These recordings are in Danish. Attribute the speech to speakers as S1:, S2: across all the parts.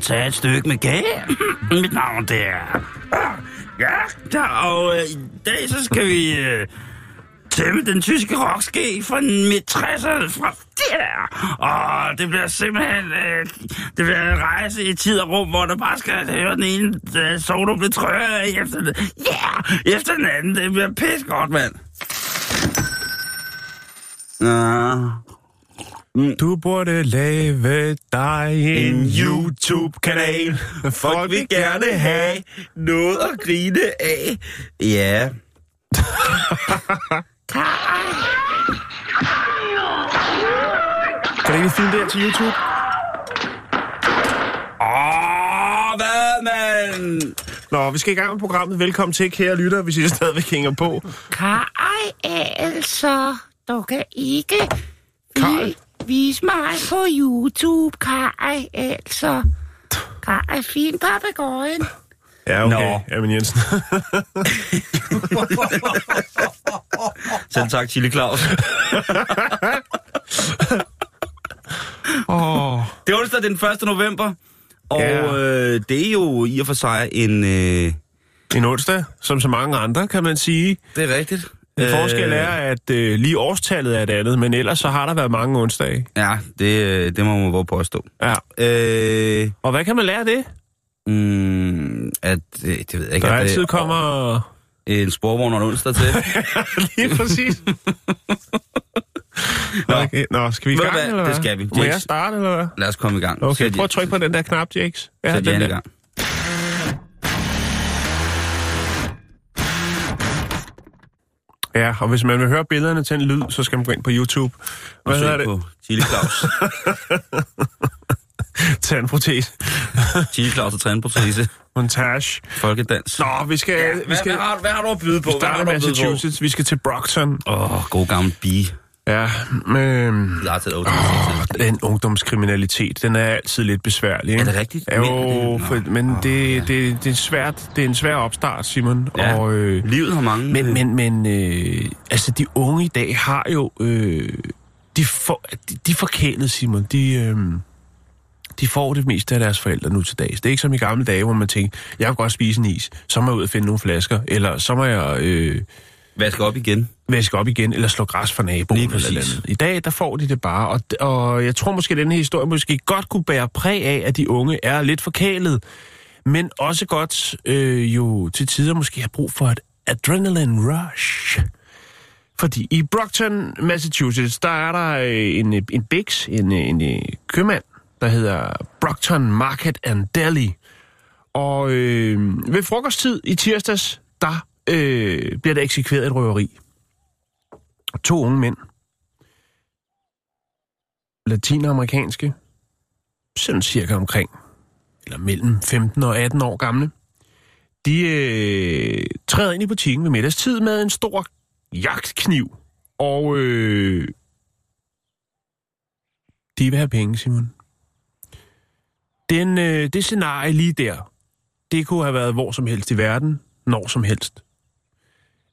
S1: At tage et stykke med kage. Mit navn det er... Ah, ja, der, og øh, i dag så skal vi øh, tæmme den tyske rockske fra midt-60'erne fra der. Og det bliver simpelthen... Øh, det bliver en rejse i tid og rum, hvor der bare skal høre den ene øh, solo blive trøjet efter den. Ja, yeah, efter den anden. Det bliver pis godt, mand. Ja.
S2: Du burde lave dig en YouTube-kanal.
S1: Folk vil gerne have noget at grine af. Ja.
S2: Kan du ikke filme det her til YouTube?
S1: Åh, hvad, mand?
S2: Nå, vi skal i gang med programmet. Velkommen til, kære lytter, hvis I stadigvæk hænger på.
S1: Kaj, altså. Du kan ikke
S2: Kaj.
S1: Vise mig på YouTube, Kaj, altså. Kaj, fin papegøjen.
S2: Ja, okay.
S1: Nå.
S2: Jamen Jensen.
S1: Selv tak, Chili Claus.
S2: Åh,
S1: Det er onsdag den 1. november, og
S2: Ja.
S1: øh, det er jo i og for sig en... Øh,
S2: en onsdag, som så mange andre, kan man sige.
S1: det er rigtigt.
S2: En forskel er, at øh, lige årstallet er et andet, men ellers så har der været mange onsdage.
S1: Ja, det, øh, det må man våge påstå.
S2: Ja.
S1: Øh,
S2: Og hvad kan man lære af det?
S1: mm, at, øh, det ved jeg ikke.
S2: Der
S1: at, øh,
S2: altid kommer...
S1: en sporvogn og en onsdag til.
S2: Lige præcis. Nå. Okay. Nå, skal vi i gang,
S1: hvad?
S2: eller hvad?
S1: Det skal vi.
S2: Må jeg
S1: Jakes.
S2: starte, eller hvad?
S1: Lad os komme i gang.
S2: Okay, prøv at trykke på den der knap, Jakes. Ja,
S1: Sæt
S2: den
S1: Jan i
S2: der.
S1: gang.
S2: Ja, og hvis man vil høre billederne til en lyd, så skal man gå ind på YouTube.
S1: Og
S2: Hvad hedder
S1: søg
S2: det?
S1: på Chili Claus.
S2: Tandprotese.
S1: Chili Claus og træneprotese.
S2: Montage.
S1: Folkedans.
S2: Nå, vi skal...
S1: Ja,
S2: vi
S1: hvad,
S2: skal
S1: hvad, har, hvad har du at byde på?
S2: vi
S1: Hvad
S2: starter? Massachusetts. Vi skal til Brockton.
S1: Åh, oh, god gammel bi.
S2: Ja, men... Åh,
S1: 8.
S2: den ungdomskriminalitet, den er altid lidt besværlig. Ikke?
S1: Er det rigtigt?
S2: Jo,
S1: det?
S2: for, men
S1: Åh,
S2: det,
S1: ja.
S2: det, det, er svært, det er en svær opstart, Simon.
S1: Ja.
S2: Og, øh,
S1: Livet har mange...
S2: men men, men øh, altså, de unge i dag har jo... Øh, de, for, de, de er forkælet, Simon. De, øh, de får det meste af deres forældre nu til dags. Det er ikke som i gamle dage, hvor man tænker, jeg kan godt spise en is, så må jeg ud og finde nogle flasker, eller så må jeg... Øh,
S1: Vask op igen.
S2: vaske op igen, eller slå græs for naboen.
S1: Lige præcis.
S2: I dag, der får de det bare, og, og jeg tror måske, at denne historie måske godt kunne bære præg af, at de unge er lidt forkælet, men også godt øh, jo til tider måske har brug for et adrenaline rush. Fordi i Brockton, Massachusetts, der er der øh, en, en Bix, en, en, en købmand, der hedder Brockton Market and Deli. Og øh, ved frokosttid i tirsdags, der øh, bliver der eksekveret et røveri. To unge mænd. Latinamerikanske. Sådan cirka omkring, eller mellem 15 og 18 år gamle. De øh, træder ind i butikken ved middagstid med en stor jagtkniv. Og øh, de vil have penge, Simon. Den, øh, det scenarie lige der, det kunne have været hvor som helst i verden, når som helst.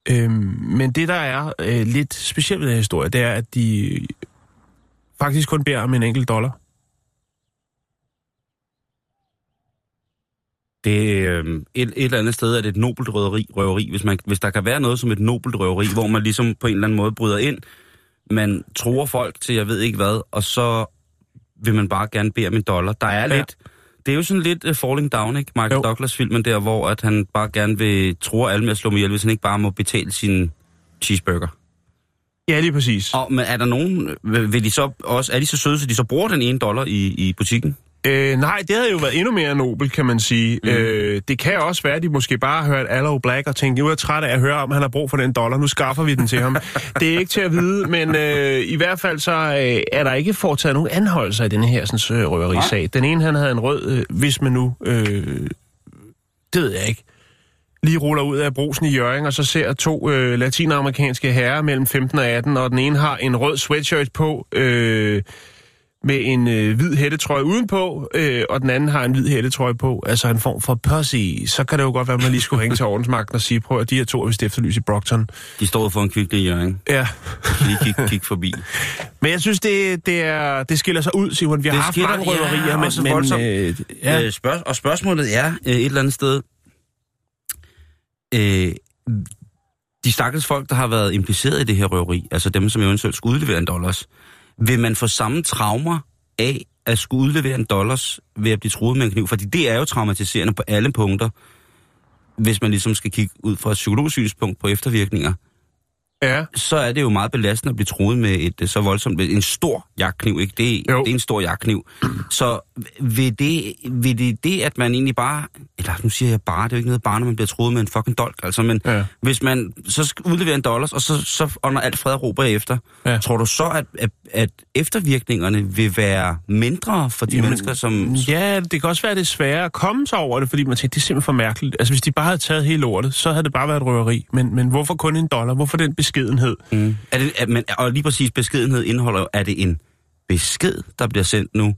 S2: Øhm, men det, der er øh, lidt specielt ved den historie, det er, at de faktisk kun beder om en enkelt dollar.
S1: Det øh, et, et eller andet sted er det et nobelt røveri, røveri hvis, man, hvis der kan være noget som et nobelt røveri, hvor man ligesom på en eller anden måde bryder ind, man tror folk til jeg ved ikke hvad, og så vil man bare gerne bede om en dollar. Der er
S2: Ja.
S1: lidt, det er jo sådan lidt uh, Falling Down, ikke? Michael
S2: Jo.
S1: Douglas-filmen der, hvor at han bare gerne vil tro alle med at slå mig ihjel, hvis han ikke bare må betale sin cheeseburger.
S2: Ja, lige præcis.
S1: Og men er der nogen, vil vil de så også, er de så søde, så de så bruger den ene dollar i, i butikken?
S2: Øh, nej, det havde jo været endnu mere nobel, kan man sige. Mm. Øh, det kan også være, at de måske bare har hørt Allo Black og tænkt, nu er jeg træt af at høre om, han har brug for den dollar, nu skaffer vi den til ham. det er ikke til at vide, men øh, i hvert fald så øh, er der ikke foretaget nogen anholdelser i denne her sådan, øh, røverisag. Den ene, han havde en rød, øh, hvis man nu, øh, det ved jeg ikke, lige ruller ud af brusen i Jørgen, og så ser to øh, latinamerikanske herrer mellem 15 og 18, og den ene har en rød sweatshirt på, øh, med en øh, hvid hættetrøje udenpå, øh, og den anden har en hvid hættetrøje på, altså en form for pussy, så kan det jo godt være, at man lige skulle ringe til ordensmagten og sige, prøv at de her to er vist efterlys i Brockton.
S1: De står for en kvicklig Jørgen.
S2: Ja,
S1: lige kig, kig forbi.
S2: men jeg synes, det, det, er, det skiller sig ud, Simon. Vi har
S1: Det
S2: haft
S1: skiller-
S2: mange røverier,
S1: ja,
S2: men, men
S1: voldsomt.
S2: øh,
S1: Ja.
S2: ja,
S1: Øh, spørg- og spørgsmålet er øh, et eller andet sted, øh, de stakkels folk, der har været impliceret i det her røveri, altså dem, som eventuelt skulle udlevere en dollars, vil man få samme traumer af at skulle udlevere en dollars ved at blive truet med en kniv? Fordi det er jo traumatiserende på alle punkter, hvis man ligesom skal kigge ud fra et psykologisk synspunkt på eftervirkninger.
S2: ja.
S1: så er det jo meget belastende at blive truet med et øh, så voldsomt, en stor jagtkniv, ikke? Det,
S2: Jo.
S1: det er en stor jagtkniv. Så vil det, vil det det, at man egentlig bare, eller nu siger jeg bare, det er jo ikke noget bare, når man bliver truet med en fucking dolk, altså, men
S2: Ja.
S1: hvis man så skal udlevere en dollars, og så, så under alt fred og ro bagefter,
S2: Ja.
S1: tror du så, at, at, at eftervirkningerne vil være mindre for de
S2: Jamen,
S1: mennesker, som...
S2: Ja, det kan også være, at det er sværere at komme sig over det, fordi man tænker, det er simpelthen for mærkeligt. Altså, hvis de bare havde taget hele lortet, så havde det bare været et røveri. Men, men hvorfor kun en dollar? Hvorfor den beskedenhed?
S1: Mm. Er det, er, men, og lige præcis beskedenhed indeholder, jo- er det en besked, der bliver sendt nu?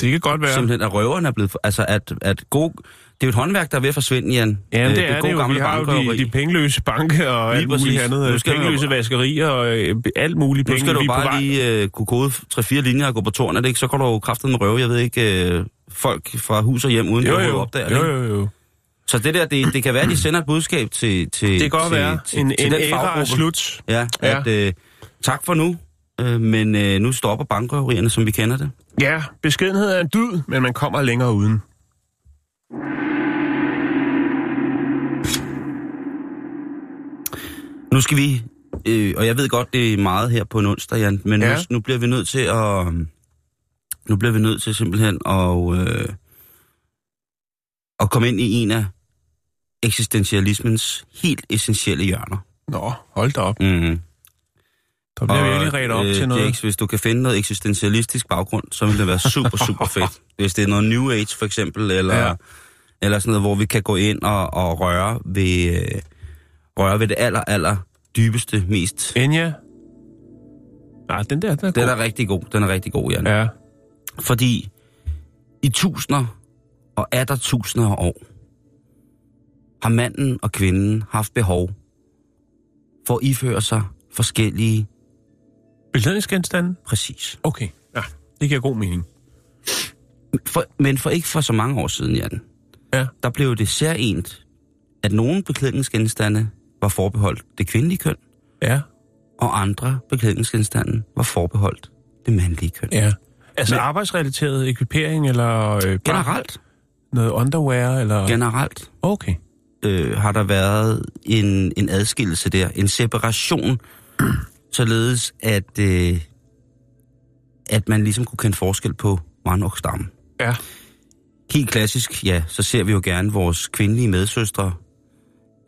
S2: Det kan godt være.
S1: Simpelthen, at røverne er blevet... for- Altså, at, at god, det er jo et håndværk, der er ved at forsvinde, Jan.
S2: Ja,
S1: Øh,
S2: det er det,
S1: gode
S2: jo.
S1: gamle
S2: Vi har jo de, de pengeløse banke og
S1: Lige
S2: alt muligt andet.
S1: Nu skal
S2: pengeløse
S1: du-
S2: vaskerier og øh, alt muligt
S1: Nu
S2: penge.
S1: skal du
S2: er
S1: bare
S2: vej.
S1: lige øh, kunne kode 3-4 linjer og gå på tårn, er det ikke? Så går du jo kraften med røve, jeg ved ikke, øh, folk fra hus og hjem, uden
S2: Jo,
S1: at
S2: jo,
S1: opdager det.
S2: jo, jo, jo.
S1: Så det der, det, det kan være, at de sender et budskab til... til
S2: Det kan godt
S1: til,
S2: være.
S1: Til,
S2: En,
S1: til
S2: en
S1: den
S2: er slut.
S1: Ja,
S2: Ja.
S1: at øh, tak for nu, øh, men øh, nu stopper bankrøverierne, som vi kender det.
S2: Ja, beskedenhed er en dyd, men man kommer længere uden.
S1: Nu skal vi, øh, og jeg ved godt, det er meget her på en onsdag, Jan, men ja. Nu, nu bliver vi nødt til at, nu bliver vi nødt til simpelthen at, øh, at komme ind i en af eksistentialismens helt essentielle hjørner.
S2: Nå, hold da op.
S1: Mm-hmm.
S2: Der bliver virkelig ret op til
S1: Det,
S2: noget.
S1: ikke- hvis du kan finde noget eksistentialistisk baggrund, så vil det være super, super fedt. Hvis det er noget New Age for eksempel, eller. Ja. eller sådan noget, hvor vi kan gå ind og, og røre, ved, øh, røre ved det aller, aller dybeste, mest...
S2: Enya? Nej, den der, den er
S1: Den
S2: god.
S1: er rigtig god, den er rigtig god, Jan.
S2: Ja.
S1: Fordi i tusinder og atter tusinder af år har manden og kvinden haft behov for at iføre sig forskellige
S2: Belønningsgenstande?
S1: præcis.
S2: Okay, ja. Det giver god mening.
S1: For, men for ikke for så mange år siden, Jan,
S2: Ja.
S1: der blev det særligt, at nogle beklædningsgenstande var forbeholdt det kvindelige køn,
S2: Ja.
S1: og andre beklædningsgenstande var forbeholdt det mandlige køn.
S2: Ja. Altså
S1: Men-
S2: arbejdsrelateret ekvipering, eller øh,
S1: Generelt,
S2: noget underwear, eller...
S1: generelt
S2: Okay.
S1: øh, har der været en, en adskillelse der, en separation, således at, øh, at man ligesom kunne kende forskel på stamme.
S2: Ja.
S1: Helt klassisk, ja, så ser vi jo gerne vores kvindelige medsøstre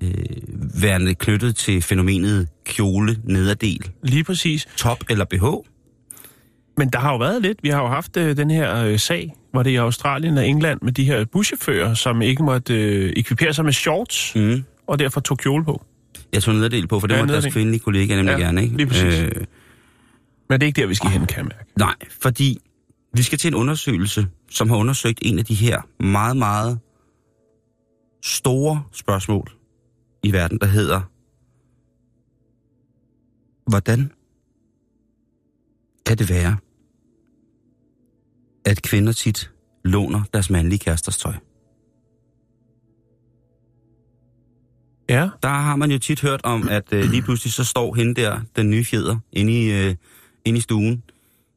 S1: øh, værende knyttet til fænomenet kjole, nederdel,
S2: Lige præcis.
S1: top eller BH.
S2: Men der har jo været lidt. Vi har jo haft øh, den her øh, sag, hvor det er i Australien og England med de her buschauffører, som ikke måtte øh, ekvipere sig med shorts,
S1: Mm.
S2: og derfor tog kjole på.
S1: Jeg tog nederdel på, for det
S2: Ja,
S1: ja, måtte deres
S2: nederdel.
S1: kvindelige kollega nemlig
S2: Ja,
S1: gerne, ikke?
S2: lige præcis.
S1: Øh,
S2: Men det er ikke der, vi skal hen, kan jeg mærke.
S1: Nej, fordi vi skal til en undersøgelse, som har undersøgt en af de her meget, meget store spørgsmål i verden, der hedder, hvordan kan det være, at kvinder tit låner deres mandlige kæresters tøj?
S2: Ja.
S1: Der har man jo tit hørt om, at øh, lige pludselig så står hende der, den nye fjeder, inde i, øh, inde i stuen,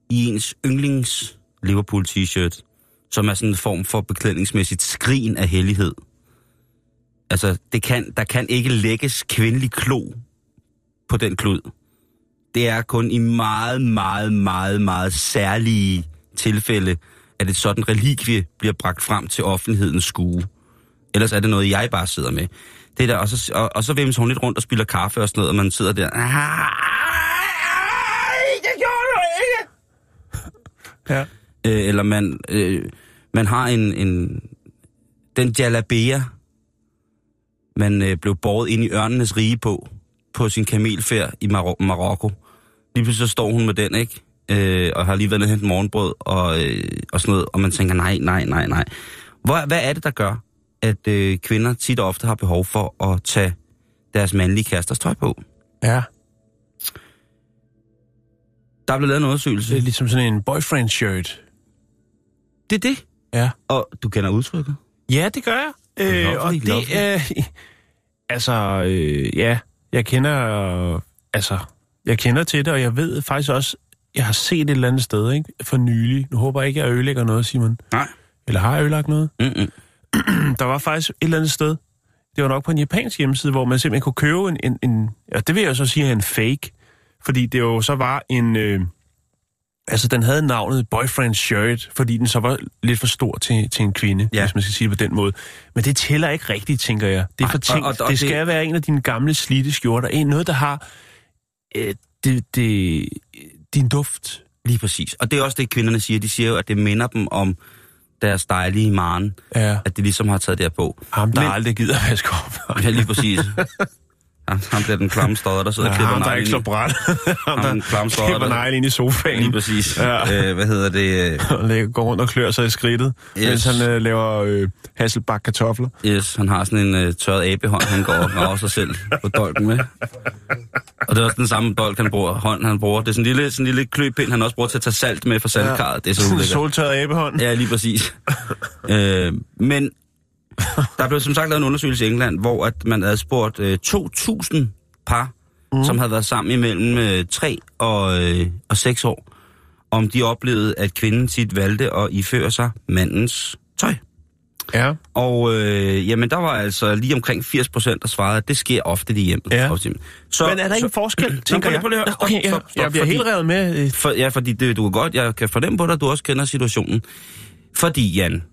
S1: i ens yndlings Liverpool t-shirt, som er sådan en form for beklædningsmæssigt skrin af hellighed. Altså, det kan, der kan ikke lægges kvindelig klo på den klud. Det er kun i meget, meget, meget, meget særlige tilfælde, at et sådan relikvie bliver bragt frem til offentlighedens skue. Ellers er det noget, jeg bare sidder med. Det der, og så, og, og så vimser hun lidt rundt og spiller kaffe og sådan noget, og man sidder der. Det gjorde du ikke!
S2: Ja.
S1: Øh, eller man, øh, man har en, en den jalabea, man øh, blev båret ind i ørnenes rige på, på sin kamelfærd i Mar- Marokko. Lige pludselig så står hun med den, ikke? Øh, og har lige været nede og hentet morgenbrød og, øh, og sådan noget, og man tænker, nej, nej, nej, nej. Hvor, hvad er det, der gør, at øh, kvinder tit og ofte har behov for at tage deres mandlige kæresters tøj på?
S2: Ja.
S1: Der er blevet lavet en undersøgelse.
S2: Det er ligesom sådan en boyfriend shirt.
S1: Det er det.
S2: Ja.
S1: Og du kender udtrykket?
S2: Ja, det gør jeg. Øh,
S1: Lovely,
S2: og det er... altså, øh, ja, jeg kender... Øh, altså, jeg kender til det, og jeg ved faktisk også, jeg har set et eller andet sted, ikke? For nylig. Nu håber jeg ikke, jeg ødelægger noget, Simon.
S1: Nej.
S2: Eller har jeg ødelagt noget?
S1: Mm-mm.
S2: Der var faktisk et eller andet sted, det var nok på en japansk hjemmeside, hvor man simpelthen kunne købe en, en, en ja, det vil jeg så sige er en fake, fordi det jo så var en, øh, altså den havde navnet boyfriend shirt, fordi den så var lidt for stor til, til en kvinde,
S1: Ja.
S2: hvis man skal sige det på den måde. Men det tæller ikke rigtigt, tænker jeg. Det er for
S1: og-
S2: tænkt,
S1: og- og
S2: det
S1: det-
S2: skal være en af dine gamle slidte skjorter, en noget, der har øh, det, det, din duft.
S1: Lige præcis. Og det er også det, kvinderne siger. De siger jo, at det minder dem om deres dejlige maren,
S2: Ja.
S1: at de ligesom har taget det på.
S2: Ham, der
S1: Men-
S2: aldrig gider vaske op.
S1: Ja, lige præcis. Ham, ham der den klamme stodder, der sidder
S2: Ja,
S1: og klipper
S2: ham, der ikke slår bræt. ham,
S1: Ham, den
S2: der
S1: klamme stodder,
S2: klipper
S1: der-
S2: neglen ind i sofaen.
S1: Lige præcis.
S2: Ja.
S1: Øh, hvad hedder det?
S2: og lægger- går rundt og klør sig i skridtet,
S1: Yes.
S2: mens han øh, laver øh, hasselbak kartofler.
S1: Yes, han har sådan en øh, tørret abehånd, han går og rager sig selv på dolken med. Og det er også den samme dolk, han bruger, hånd, han bruger. Det er sådan en lille, sådan en lille kløpind, han også bruger til at tage salt med fra saltkarret. Det er så ulækkert.
S2: soltørret abehånd.
S1: Ja, lige præcis. øh, men der blev som sagt lavet en undersøgelse i England, hvor at man havde spurgt øh, 2.000 par, mm. som havde været sammen imellem øh, 3 og, øh, og 6 år, om de oplevede, at kvinden tit valgte at iføre sig mandens tøj.
S2: Ja.
S1: Og øh, jamen, der var altså lige omkring 80 procent, der svarede, at det sker ofte i hjemmet.
S2: Ja.
S1: Så,
S2: Men er der ikke en
S1: så,
S2: forskel, tænker jeg?
S1: lige
S2: Okay,
S1: Stop, stop,
S2: jeg bliver
S1: fordi-
S2: helt revet med. øh,
S1: For, ja, fordi det, du er godt, jeg kan fornemme på dig, at du også kender situationen. Fordi, Jan,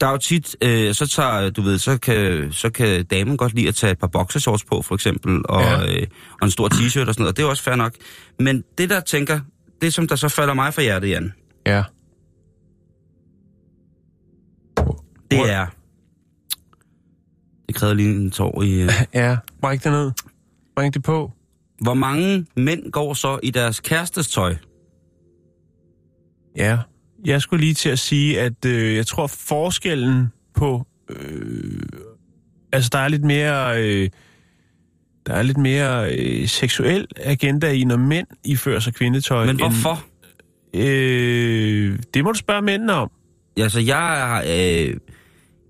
S1: der er jo tit, øh, så tager, du ved, så kan, så kan damen godt lide at tage et par boxershorts på, for eksempel, og,
S2: Ja.
S1: øh, og en stor t-shirt og sådan noget, og det er også fair nok. Men det, der tænker, det som der så falder mig for hjertet, Jan,
S2: Ja.
S1: Det
S2: Hvor-
S1: er... Det kræver lige en tår i... Øh,
S2: Ja, bræk det ned. Bring det på.
S1: hvor mange mænd går så i deres kærestes tøj?
S2: Ja. Jeg skulle lige til at sige, at øh, jeg tror forskellen på... Øh, altså, der er lidt mere... Øh, der er lidt mere øh, seksuel agenda i, når mænd ifører sig kvindetøj.
S1: Men hvorfor?
S2: End, øh, det må du spørge mændene om.
S1: Altså, jeg har, øh,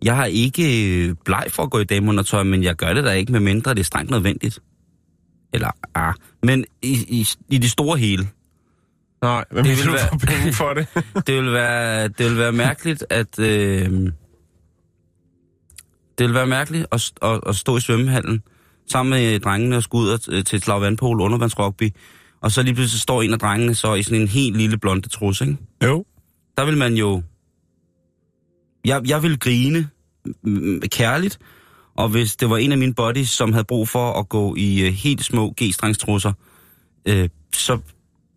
S1: jeg har ikke øh, bleg for at gå i dameundertøj, men jeg gør det da ikke, med mindre det er strengt nødvendigt. Eller, ah, men i, i, i det store hele.
S2: Nej, men
S1: Det
S2: vil du
S1: være-
S2: penge for det?
S1: Det vil være, det vil være mærkeligt, at... Øh, det vil være mærkeligt at, at, at stå i svømmehallen sammen med drengene og skulle ud og- til et slag vandpol, undervandsrugby, og så lige pludselig står en af drengene så i sådan en helt lille blonde trus, ikke?
S2: Jo.
S1: der vil man jo... Jeg, jeg vil grine mm, kærligt, og hvis det var en af mine buddies, som havde brug for at gå i øh, helt små g-strengstrusser, øh, så,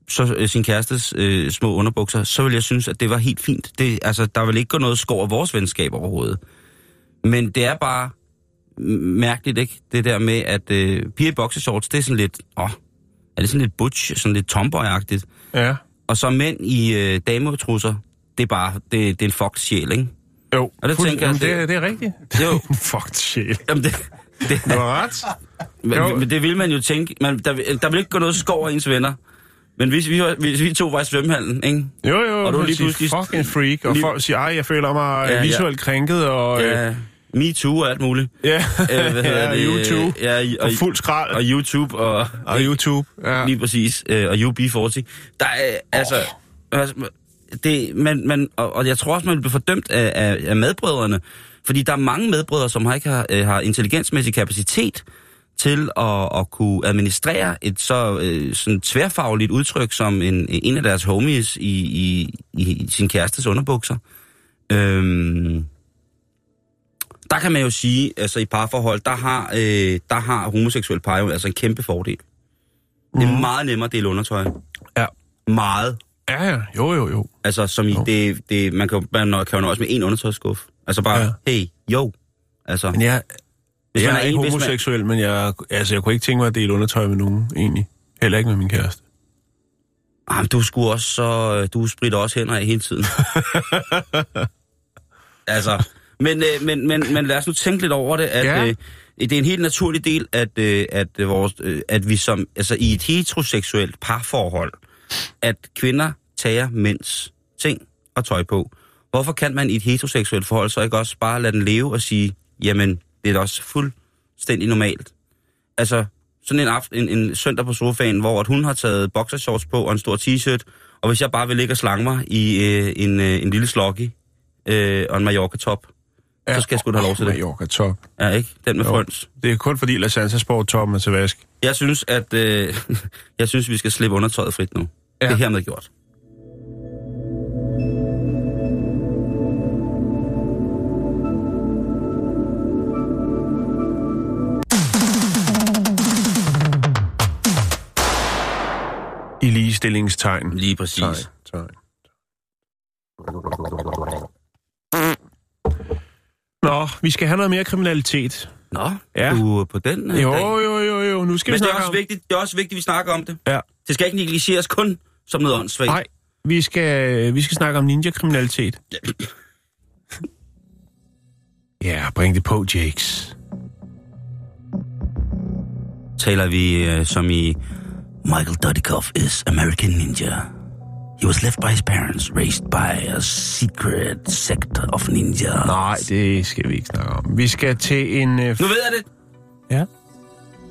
S1: så øh, sin kærestes øh, små underbukser, så vil jeg synes, at det var helt fint. Det, altså, der vil ikke gå noget skov af vores venskab overhovedet. Men det er bare mm, mærkeligt, ikke? Det der med, at øh, piger i boxershorts, det er sådan lidt... Åh, er det sådan lidt butch, sådan lidt tomboy-agtigt?
S2: Ja.
S1: Og så mænd i øh, dametrusser, det er bare, det, det er en fuck sjæl, ikke?
S2: Jo.
S1: Og det
S2: Fuld-
S1: tænker jeg,
S2: det,
S1: det-
S2: er- det er rigtigt.
S1: Jo.
S2: Fuck sjæl.
S1: Jamen det, det,
S2: Du har ret. Jo.
S1: men, men det vil man jo tænke. Man, der, vil- der vil ikke gå noget skov af ens venner. Men hvis vi, var- hvis vi to var i svømmehallen, ikke?
S2: Jo, jo,
S1: Og du lige pludselig-
S2: fucking freak, og
S1: lige-
S2: folk siger, ej, jeg føler mig
S1: Ja,
S2: ja,
S1: ja.
S2: visuelt krænket, og... Ja,
S1: Ja, me too og alt muligt.
S2: ja.
S1: Øh, hvad
S2: ja
S1: det?
S2: YouTube,
S1: Ja, og,
S2: og fuld skrald,
S1: og YouTube og...
S2: og YouTube, ja.
S1: Lige præcis. Øh, og UB40. Der er, altså, altså... det, man, man, og, og jeg tror også, man vil blive fordømt af, af, af medbrødrene, fordi der er mange medbrødre, som har ikke har, øh, har intelligensmæssig kapacitet til at, at kunne administrere et så øh, sådan tværfagligt udtryk som en, en af deres homies i, i, i sin kærestes underbukser. Øhm, der kan man jo sige, altså i parforhold, der har, øh, der har homoseksuel par jo altså en kæmpe fordel. Det er meget nemmere at dele undertøj.
S2: Ja.
S1: Meget.
S2: Ja, ja. Jo, jo, jo.
S1: Altså, som i,
S2: Jo.
S1: det, det, man kan, jo- man kan jo nøjes med en undertøjsskuffe. Altså bare,
S2: Ja.
S1: hey, jo. Altså,
S2: Men jeg,
S1: hvis
S2: jeg
S1: man
S2: er ikke
S1: en- hvis man-
S2: homoseksuel, men jeg, altså, jeg kunne ikke tænke mig at dele undertøj med nogen, egentlig. Heller ikke med min kæreste.
S1: Jamen, du skulle også så... Du spritter også hænder af hele tiden. altså, men, øh, men, men, men lad os nu tænke lidt over det, at
S2: Ja.
S1: ja. øh, det er en helt naturlig del, at, øh, at, øh, vores, øh, at vi som... Altså, i et heteroseksuelt parforhold, at kvinder tager mænds ting og tøj på. Hvorfor kan man i et heteroseksuelt forhold så ikke også bare lade den leve og sige, jamen, det er da også fuldstændig normalt. Altså, sådan en, aften, en, en søndag på sofaen, hvor at hun har taget boxershorts på og en stor t-shirt, og hvis jeg bare vil ligge og slange mig i øh, en, øh, en lille sloggy øh, og en Mallorca-top, ja. så skal jeg sgu da have lov til det.
S2: Mallorca top.
S1: Ja, ikke? Den med frøns.
S2: Det er kun fordi La Sansa Sport toppen er til vask.
S1: Jeg synes, at øh, jeg synes, vi skal slippe undertøjet frit nu. Ja. Det er hermed gjort.
S2: I ligestillingstegn.
S1: Lige præcis.
S2: Tegn, tegn. Nå, vi skal have noget mere kriminalitet.
S1: Nå,
S2: Ja.
S1: du er på den øh,
S2: Jo,
S1: dag.
S2: jo, jo, jo. Nu skal
S1: Men
S2: vi
S1: det er,
S2: snakke
S1: også
S2: om...
S1: vigtigt, det er også vigtigt, at vi snakker om det.
S2: Ja.
S1: Det skal ikke negligeres kun som noget åndssvagt.
S2: Nej, vi skal, vi skal snakke om ninja-kriminalitet. Ja, bring det på, Jakes.
S1: taler vi øh, som i Michael Dudikoff is American Ninja. He was left by his parents, raised by a secret sect of ninja.
S2: Nej, det skal vi ikke snakke om. Vi skal til en... Øh,
S1: Nu ved jeg det.
S2: ja.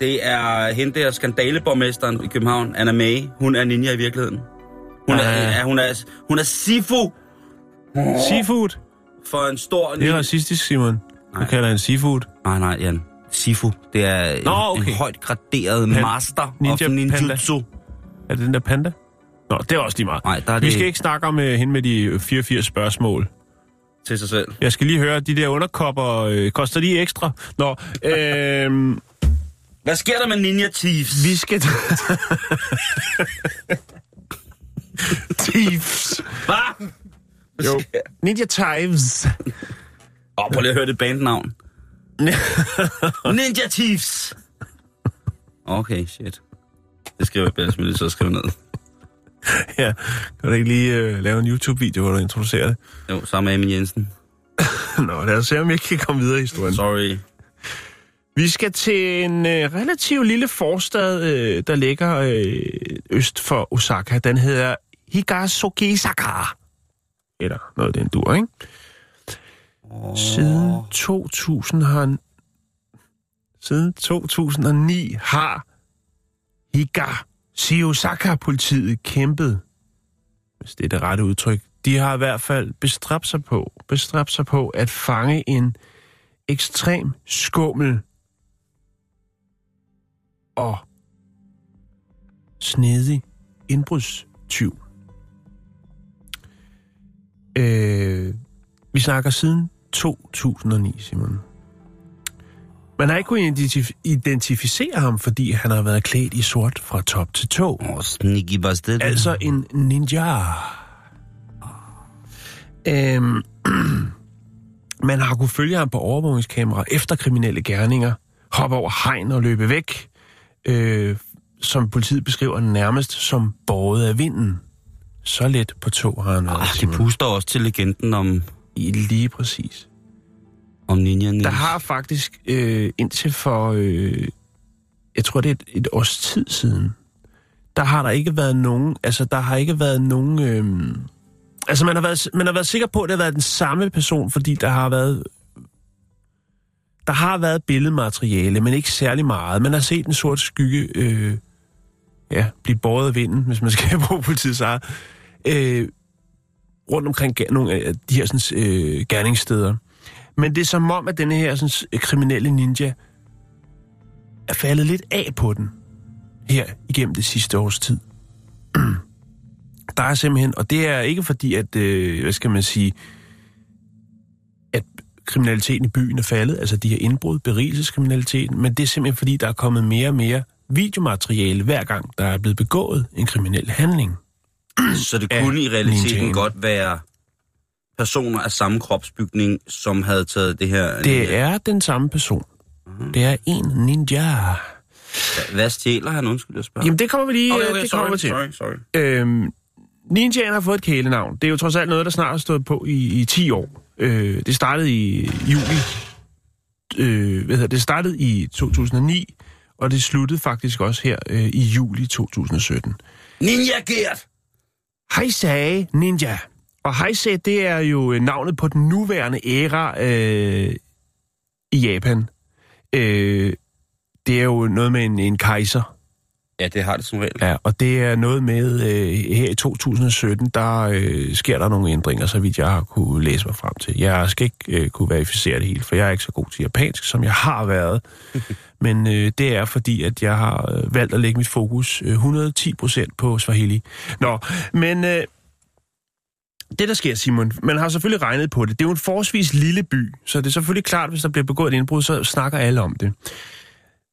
S1: Det er hende der skandaleborgmesteren i København, Anna May. Hun er ninja i virkeligheden. Hun er,
S2: Ah.
S1: ja, hun er, hun er sifu
S2: Seafood.
S1: for en stor
S2: Det er racistisk, Simon. Du
S1: Nej.
S2: kalder en seafood.
S1: Nej, nej, Jan. Sifu, det er en,
S2: Nå, okay.
S1: en højt graderet
S2: Pan-
S1: master
S2: ninja
S1: of ninjutsu.
S2: Er det den der panda? Nå, det er også lige meget.
S1: Nej, der er
S2: Vi
S1: det
S2: skal ikke snakke om uh, hende med de 84 spørgsmål.
S1: til sig selv.
S2: Jeg skal lige høre, de der underkopper, øh, koster de ekstra? Nå, øh,
S1: Hvad sker der med Ninja Thieves?
S2: vi skal... Thieves.
S1: Hvad?
S2: Jo. Ninja Times.
S1: Åh, oh, prøv lige at høre det bandnavn. Ninja Thieves. Okay, shit. Det skriver jeg bedst, så skrive ned.
S2: ja, kan du ikke lige øh, lave en YouTube-video, hvor du introducerer det?
S1: Jo, sammen med Amin Jensen.
S2: Nå, lad os se, om vi ikke kan komme videre i historien.
S1: Sorry.
S2: Vi skal til en øh, relativt lille forstad, øh, der ligger øh, øst for Osaka. Den hedder Higasogisaka. Eller noget den dur, ikke? Siden 2000 har... Siden 2009 har Higashi-Osaka-politiet kæmpet, hvis det er det rette udtryk. De har i hvert fald bestræbt sig på, bestræbt sig på at fange en ekstrem skummel og snedig indbrudstyv. Øh, vi snakker siden 2009, Simon. Man har ikke kunnet identif- identificere ham, fordi han har været klædt i sort fra top til tå.
S1: Oh, sneaky bastard.
S2: Altså en ninja. Øhm, man har kunne følge ham på overvågningskamera efter kriminelle gerninger, hoppe over hegn og løbe væk, øh, som politiet beskriver nærmest som båret af vinden. Så let på to har han været,
S1: Ah, det puster også til legenden om,
S2: I Lige præcis.
S1: om Ninja Niels.
S2: Der har faktisk øh, indtil for, øh, jeg tror det er et, et års tid siden, der har der ikke været nogen, altså der har ikke været nogen, øh, altså man har, været, man har været sikker på, at det har været den samme person, fordi der har været, der har været billedmateriale, men ikke særlig meget. Man har set en sort skygge, øh, ja, blive båret af vinden, hvis man skal bruge politiets eget. Øh, rundt omkring nogle af de her sådan, øh, gerningssteder. Men det er som om, at denne her sådan, kriminelle ninja er faldet lidt af på den her igennem det sidste års tid. Der er simpelthen, og det er ikke fordi, at, øh, hvad skal man sige, at kriminaliteten i byen er faldet, altså de her indbrud, berigelseskriminaliteten, men det er simpelthen fordi, der er kommet mere og mere videomateriale hver gang, der er blevet begået en kriminel handling.
S1: Så det kunne i realiteten
S2: ninjaen.
S1: godt være personer af samme kropsbygning, som havde taget det her...
S2: Det er den samme person. Det er en ninja.
S1: Hvad stjæler han? Undskyld, jeg spørger.
S2: Jamen, det kommer vi lige
S1: okay,
S2: okay,
S1: okay,
S2: det
S1: sorry,
S2: kommer til.
S1: sorry, sorry.
S2: Øhm, ninjaen har fået et kælenavn. Det er jo trods alt noget, der snart har stået på i, i 10 år. Øh, det startede i juli. Øh, hvad hedder det? det startede i 2009, og det sluttede faktisk også her øh, i juli 2017.
S1: Ninja Gert!
S2: Heisei Ninja. Og Heisei, det er jo øh, navnet på den nuværende æra øh, i Japan. Øh, det er jo noget med en, en kejser.
S1: Ja, det har det som regel.
S2: Ja, og det er noget med, øh, her i 2017, der øh, sker der nogle ændringer, så vidt jeg har kunne læse mig frem til. Jeg skal ikke øh, kunne verificere det helt, for jeg er ikke så god til japansk, som jeg har været. Men øh, det er fordi, at jeg har øh, valgt at lægge mit fokus øh, 110% på Swahili. Nå, men øh, det der sker, Simon, man har selvfølgelig regnet på det. Det er jo en forholdsvis lille by, så det er selvfølgelig klart, hvis der bliver begået et indbrud, så snakker alle om det.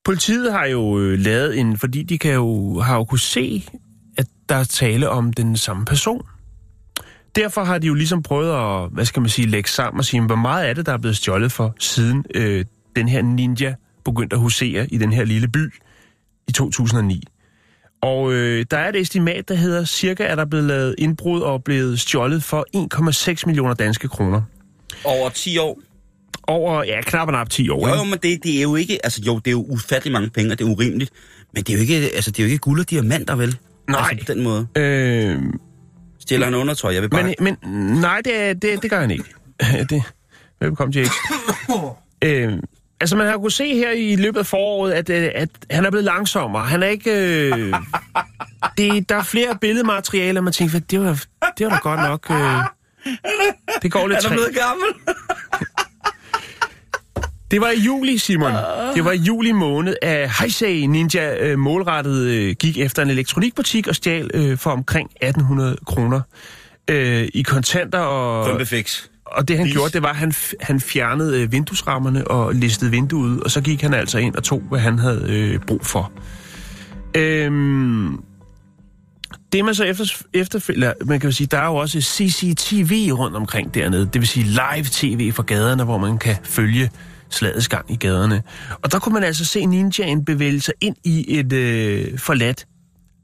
S2: Politiet har jo øh, lavet en, fordi de kan jo, har jo kunne se, at der er tale om den samme person. Derfor har de jo ligesom prøvet at, hvad skal man sige, lægge sammen og sige, hvor meget er det, der er blevet stjålet for, siden øh, den her ninja begyndte at husere i den her lille by i 2009. Og øh, der er et estimat, der hedder, cirka er der blevet lavet indbrud og blevet stjålet for 1,6 millioner danske kroner.
S1: Over 10 år.
S2: Over, ja, knap og nap 10 år.
S1: Jo, jo, men det, det er jo ikke... Altså, jo, det er jo ufattelig mange penge, og det er urimeligt. Men det er jo ikke, altså, det er jo ikke guld og diamanter, vel?
S2: Nej.
S1: Altså, på den måde.
S2: Øh,
S1: Stjæler han undertøj? Jeg vil bare...
S2: Men, men nej, det, er- det, det gør han ikke. det, velkommen til øh, Altså, man har kunnet se her i løbet af foråret, at, øh, at han er blevet langsommere. Han er ikke... Øh, det, der er flere billedmaterialer, man tænker, det var, det var da godt nok... Øh, det går lidt
S1: er du
S2: træt.
S1: blevet gammel?
S2: Det var i juli, Simon. Det var i juli måned, at Heisei Ninja øh, målrettet øh, gik efter en elektronikbutik og stjal øh, for omkring 1800 kroner øh, i kontanter. Og,
S1: Krømpefix.
S2: og det han
S1: Vis.
S2: gjorde, det var, at han, han fjernede øh, vinduesrammerne og listede vinduet ud, og så gik han altså ind og tog, hvad han havde øh, brug for. Øhm, det man så efter, efterfølger, man kan jo sige, der er jo også CCTV rundt omkring dernede, det vil sige live-tv fra gaderne, hvor man kan følge slagets gang i gaderne. Og der kunne man altså se ninjaen bevæge sig ind i et øh, forladt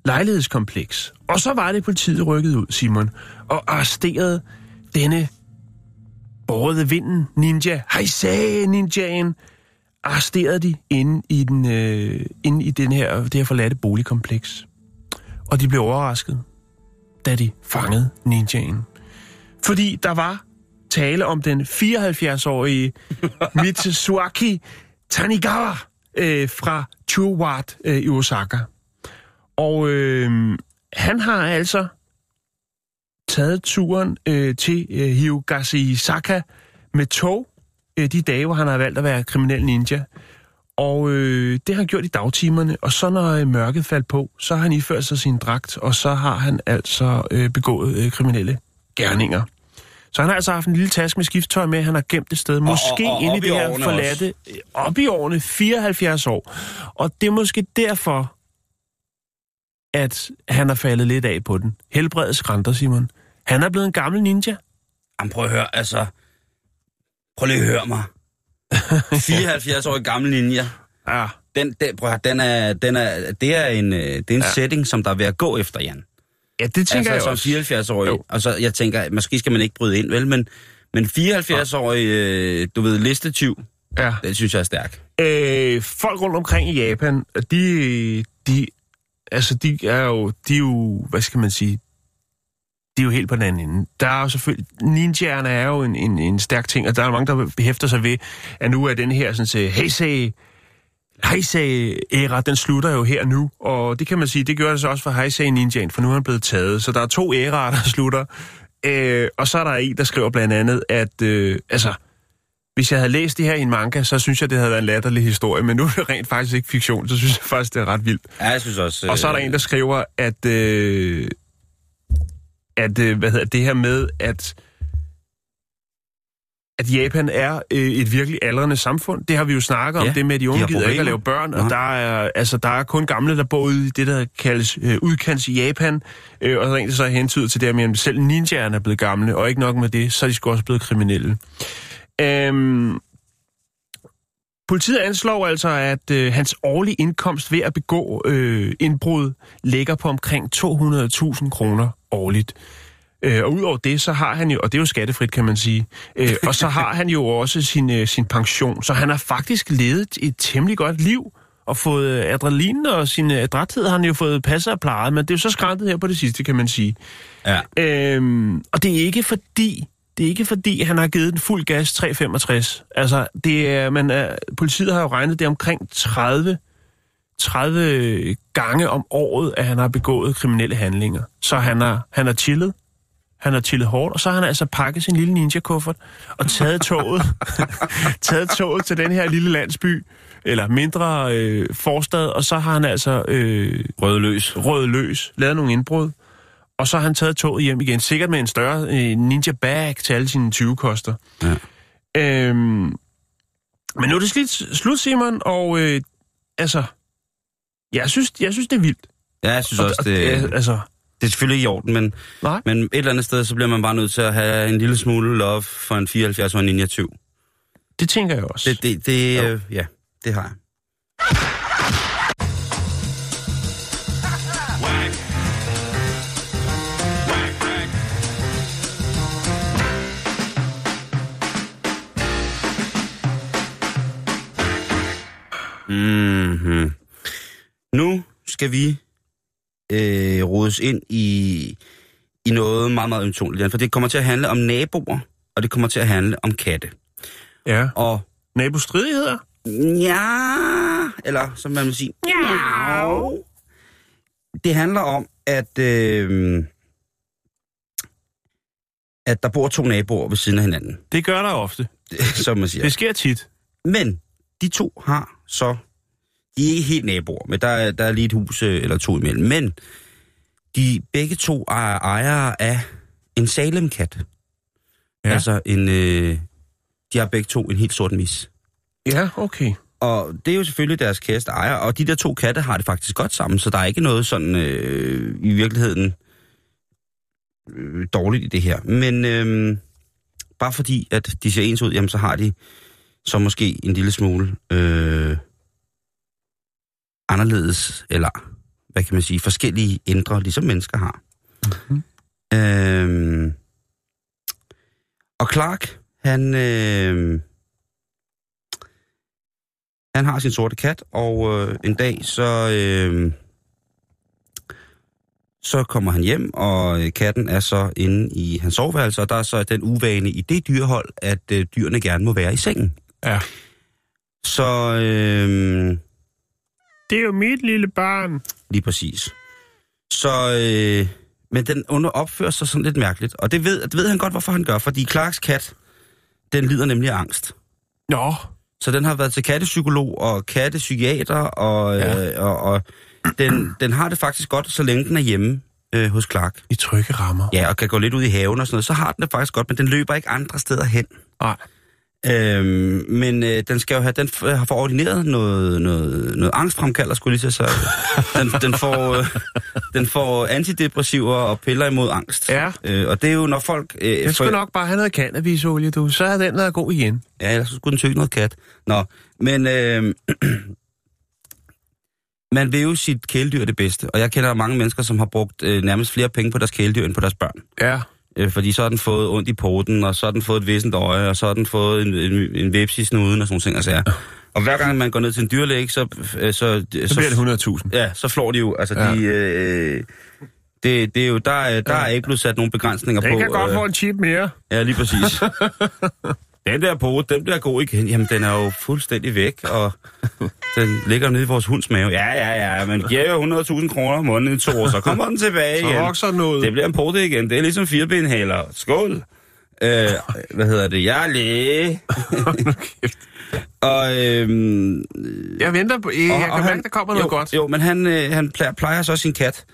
S2: lejlighedskompleks. Og så var det politiet rykket ud, Simon, og arresterede denne bårede vinden ninja, Heisei ninjaen, arresterede de inde i, den, øh, inde i den her, det her forladte boligkompleks. Og de blev overrasket, da de fangede ninjaen. Fordi der var tale om den 74-årige Mitsuaki Tanigawa øh, fra Chuwat øh, i Osaka. Og øh, han har altså taget turen øh, til øh, Higashisaka med tog øh, de dage, hvor han har valgt at være kriminel ninja. Og øh, det har han gjort i dagtimerne, og så når øh, mørket faldt på, så har han iført sig sin dragt, og så har han altså øh, begået øh, kriminelle gerninger. Så han har altså haft en lille taske med skifttøj med, han har gemt det sted, måske
S1: og- og
S2: inde i det her forladte, øh, op i årene, 74 år. Og det er måske derfor, at han har faldet lidt af på den. Helbredets skrænter, Simon. Han er blevet en gammel ninja.
S1: Jamen, prøv at høre, altså... Prøv lige at høre mig. 74-årig gammel ninja.
S2: Ja,
S1: Den, den, prøv at høre, den er, den er, det er en, øh, det er en ja. setting, som der er ved at gå efter, Jan.
S2: Ja det tænker
S1: altså,
S2: jeg også.
S1: 74-årig.
S2: Jo.
S1: Altså, jeg tænker, måske skal man ikke bryde ind, vel? Men, men 74-årig, øh, du ved, listetyv,
S2: Ja.
S1: det synes jeg er stærk.
S2: Øh, folk rundt omkring i Japan, de, de, altså de er jo, de er jo, hvad skal man sige, de er jo helt på den anden ende. Der er jo selvfølgelig, ninjaerne er jo en, en, en stærk ting, og der er mange, der behæfter sig ved, at nu er den her sådan set, Heisei, Heisei-æra, den slutter jo her nu, og det kan man sige, det gør det så også for Heisei Ninjaen, for nu er han blevet taget. Så der er to æraer, der slutter Øh, og så er der en, der skriver blandt andet, at øh, altså, hvis jeg havde læst det her i en manga, så synes jeg, det havde været en latterlig historie, men nu er det rent faktisk ikke fiktion, så synes jeg faktisk, det er ret vildt.
S1: Ja, jeg synes også...
S2: Og så er der
S1: øh,
S2: en, der skriver, at, øh, at øh, hvad hedder det her med, at at Japan er øh, et virkelig aldrende samfund. Det har vi jo snakket om,
S1: Ja,
S2: det med, at de unge
S1: har
S2: gider ikke at lave børn,
S1: Nej.
S2: og der er, altså, der er kun gamle, der bor ude i det, der kaldes øh, udkants i Japan, øh, og er en, der så hentyder til det, at selv ninjaerne er blevet gamle, og ikke nok med det, så er de sgu også blevet kriminelle. Øhm, Politiet anslår altså, at øh, hans årlige indkomst ved at begå øh, indbrud ligger på omkring 200.000 kroner årligt. Øh, og udover det, så har han jo, og det er jo skattefrit, kan man sige, øh, og så har han jo også sin, øh, sin pension, så han har faktisk levet et temmelig godt liv, og fået øh, adrenalin og sin øh, adræthed har han jo fået passet og plejet, men det er jo så skræntet her på det sidste, kan man sige.
S1: Ja.
S2: Øhm, og det er ikke fordi, det er ikke fordi, han har givet den fuld gas 365. Altså, det er, man er, politiet har jo regnet det omkring 30, 30 gange om året, at han har begået kriminelle handlinger. Så han har, han har chillet. Han har chillet hårdt, og så har han altså pakket sin lille ninja-kuffert og taget toget, taget toget til den her lille landsby, eller mindre øh, forstad, og så har han altså øh,
S1: Røde løs.
S2: rød løs, lavet nogle indbrud, og så har han taget toget hjem igen, sikkert med en større øh, ninja bag til alle sine 20 koster.
S1: Ja.
S2: Øhm, men nu er det slut, slut Simon, og øh, altså, jeg synes, jeg synes, det er vildt.
S1: Ja, jeg synes
S2: Og-
S1: også,
S2: og-
S1: det,
S2: ja, altså,
S1: det er selvfølgelig ikke i orden, men,
S2: nej,
S1: men et eller andet sted, så bliver man bare nødt til at have en lille smule love for en 74 og en ninja 20.
S2: det tænker jeg også.
S1: Det, det, det
S2: Jo.
S1: øh, ja, det har jeg. Mm-hmm. Nu skal vi øh, rodes ind i, i noget meget, meget ømtåligt, for det kommer til at handle om naboer, og det kommer til at handle om katte.
S2: Ja.
S1: Og
S2: Nabostridigheder?
S1: Ja, eller som man vil sige, ja. Det handler om, at, øh, at der bor to naboer ved siden af hinanden,
S2: Det gør der ofte.
S1: som man siger.
S2: Det sker tit.
S1: Men de to har så, de er ikke helt naboer, men der er, der er lige et hus øh, eller to imellem. Men de begge to er ejere af en Salem-kat. Ja. Altså en, øh, de har begge to en helt sort mis.
S2: Ja, okay.
S1: Og det er jo selvfølgelig deres kæreste ejer, og de der to katte har det faktisk godt sammen, så der er ikke noget sådan øh, i virkeligheden øh, dårligt i det her. Men øh, bare fordi, at de ser ens ud, jamen så har de så måske en lille smule øh, anderledes, eller hvad kan man sige, forskellige indre, ligesom mennesker har.
S2: Mhm.
S1: Øh, og Clark, han... Øh, han har sin sorte kat, og øh, en dag så øh, så kommer han hjem, og øh, katten er så inde i hans soveværelse, og der er så den uvane i det dyrehold, at øh, dyrene gerne må være i sengen.
S2: Ja.
S1: Så øh,
S2: Det er jo mit lille barn.
S1: lige præcis. Så, øh, men den under opfører sig sådan lidt mærkeligt, og det ved, det ved han godt, hvorfor han gør, fordi Clarks kat, den lider nemlig af angst.
S2: Nå,
S1: Så den har været til kattepsykolog og kattepsykiater, og,
S2: Ja.
S1: ja. øh, og, og den, den har det faktisk godt, så længe den er hjemme øh, hos Clark.
S2: i trygge rammer.
S1: Ja, og kan gå lidt ud i haven og sådan noget, så har den det faktisk godt, men den løber ikke andre steder hen.
S2: Nej.
S1: Øhm, men øh, den skal jo have, den f- har fået ordineret noget, noget, noget angstfremkalder, skulle lige sige. Den, den, får, øh, den får antidepressiver og piller imod angst.
S2: Ja.
S1: Øh, og det er jo, når folk... Øh,
S2: Jeg skulle nok bare have noget cannabisolie, du. Så er den været god igen.
S1: Ja, ellers så skulle den tykke noget kat. Nå, men øh, man vil jo sit kæledyr det bedste. Og jeg kender mange mennesker, som har brugt øh, nærmest flere penge på deres kæledyr end på deres børn.
S2: Ja.
S1: Øh, fordi så har den fået ondt i poten, og så har den fået et væsentligt øje, og så har den fået en, en, en væbs i snuden og sådan ting. Altså, ja. Og hver gang man går ned til en dyrlæge, så... øh, så, så,
S2: Så bliver det 100.000.
S1: Ja, så flår de jo. Altså,
S2: Ja.
S1: de... Øh, det, det er jo, der, er- der er ikke blevet sat nogen begrænsninger
S2: Den
S1: på.
S2: kan godt
S1: øh,
S2: få en chip mere.
S1: Ja, lige præcis. den der pote, den bliver god igen. Jamen, den er jo fuldstændig væk, og den ligger nede i vores hunds mave. Ja, ja, ja, men giver jo 100.000 kroner om måneden i to år, så kommer den tilbage
S2: Så
S1: igen.
S2: vokser den ud.
S1: Det bliver en pote igen. Det er ligesom firebenhaler. Skål! Øh, hvad hedder det? Jeg er læge. og, øhm,
S2: Jeg venter på... Jeg,
S1: og,
S2: jeg kan mærke, der kommer noget
S1: jo,
S2: godt.
S1: Jo, men han, øh, han plejer, plejer så sin kat,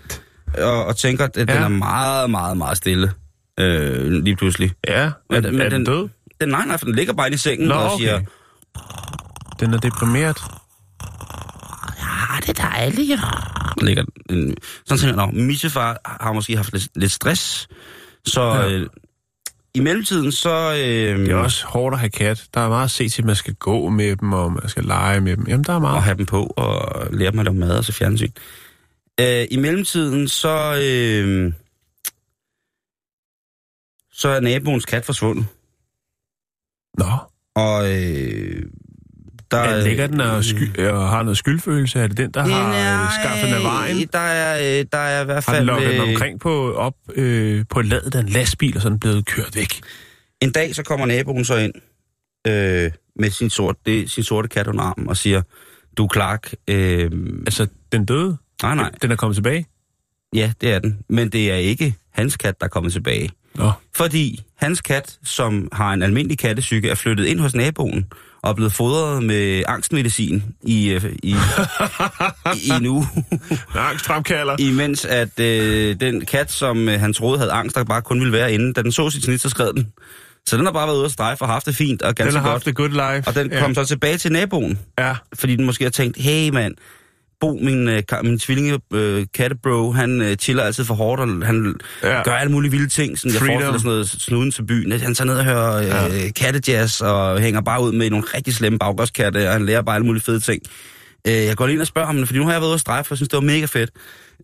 S1: og, og tænker, at ja. den er meget, meget, meget stille. Øh, lige pludselig.
S2: Ja,
S1: Men-
S2: men,
S1: men
S2: er den
S1: den-
S2: død?
S1: Den, nej, nej, for den ligger bare i sengen
S2: Nå,
S1: og
S2: okay.
S1: siger,
S2: Den er deprimeret.
S1: ah, det er dejligt. Der ligger sådan tænker jeg, Missefar har måske haft lidt, lidt stress, så
S2: Ja.
S1: øh, i mellemtiden så... Øh,
S2: Det er også hårdt at have kat. Der er meget at se til, at man skal gå med dem, og man skal lege med dem. Jamen, der er
S1: og
S2: meget.
S1: have dem på og lære dem at lave mad og så fjernsyn. Øh, I mellemtiden så... Øh, så er naboens kat forsvundet.
S2: Nå,
S1: Og øh, der
S2: er, ligger den og, sky- og har noget skyldfølelse? Er det den, der har øh, skaffet den af vejen?
S1: Der er, øh, der er i hvert
S2: Har
S1: fald...
S2: den lukket den
S1: øh,
S2: omkring på, op, øh, på ladet af en lastbil, og sådan blevet kørt væk?
S1: En dag så kommer naboen så ind øh, med sin, sort, det, sin sorte kat under armen og siger, du er Clark. Øh,
S2: Altså, den døde?
S1: nej, nej,
S2: Den er kommet tilbage?
S1: ja, det er den. Men det er ikke hans kat, der er kommet tilbage.
S2: Nå,
S1: Fordi hans kat, som har en almindelig kattesyge, er flyttet ind hos naboen og er blevet fodret med angstmedicin i, øh, i, i en uge.
S2: angstfremkalder.
S1: Imens at øh, den kat, som øh, han troede havde angst, der bare kun ville være inde, da den så sit snit, så skred den. Så den har bare været ude at strejfe og haft det fint og
S2: Den
S1: ganske
S2: har
S1: godt.
S2: haft det good life.
S1: Og den
S2: ja.
S1: kom så tilbage til naboen,
S2: Ja,
S1: fordi den måske har tænkt, hey mand, Bo, min, øh, min tvillinge øh, kattebro, han øh, chiller altid for hårdt, og han
S2: Ja.
S1: gør alle mulige vilde ting. Sådan, jeg
S2: Freedom.
S1: forestiller sådan noget snuden til byen. Han tager ned og hører øh, ja. kattejazz, og hænger bare ud med nogle rigtig slemme baggårdskatte, og han lærer bare alle mulige fede ting. Øh, jeg går lige ind og spørger ham, fordi nu har jeg været ude at strejfe, og jeg synes, det var mega fedt.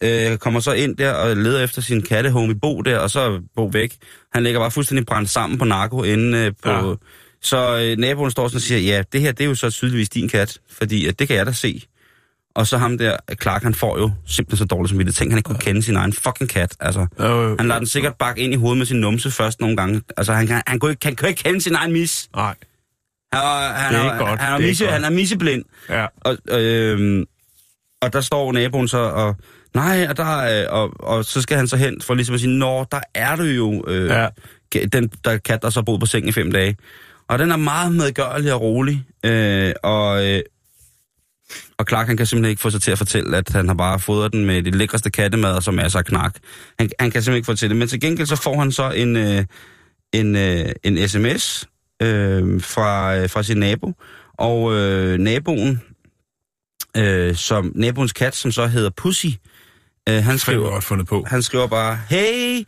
S1: Øh, jeg kommer så ind der og leder efter sin kattehome i Bo der, og så er Bo væk. Han ligger bare fuldstændig brændt sammen på narko inde øh, på...
S2: Ja.
S1: Så øh, naboen står sådan og siger, ja, det her det er jo så tydeligvis din kat, fordi at det kan jeg da se. Og så ham der, Clark, han får jo simpelthen så dårligt som det. Tænk, han ikke kunne kende sin egen fucking kat. Altså,
S2: øh,
S1: han lader den sikkert bakke ind i hovedet med sin numse først nogle gange. Altså, han, kan, han, kunne, ikke, han kunne ikke kende sin egen mis.
S2: nej.
S1: Han, er- han,
S2: Det er ikke godt.
S1: Han
S2: Det er
S1: misse, han er misseblind.
S2: Ja.
S1: Og, øh, og der står naboen så og... Nej, og, der, er- og, og så skal han så hen for ligesom at sige, Nå, der er du jo... Øh,
S2: ja.
S1: Den der kat, der så boet på sengen i fem dage. Og den er meget medgørlig og rolig. Øh, og, øh, og Clark, han kan simpelthen ikke få sig til at fortælle, at han har bare fodret den med det lækreste kattemad, som er så knak. Han, han kan simpelthen ikke få til det. Men til gengæld så får han så en, øh, en, øh, en sms øh, fra, øh, fra sin nabo. Og øh, naboen, øh, som naboens kat, som så hedder Pussy, øh, han skriver,
S2: godt fundet på.
S1: han skriver bare, hey,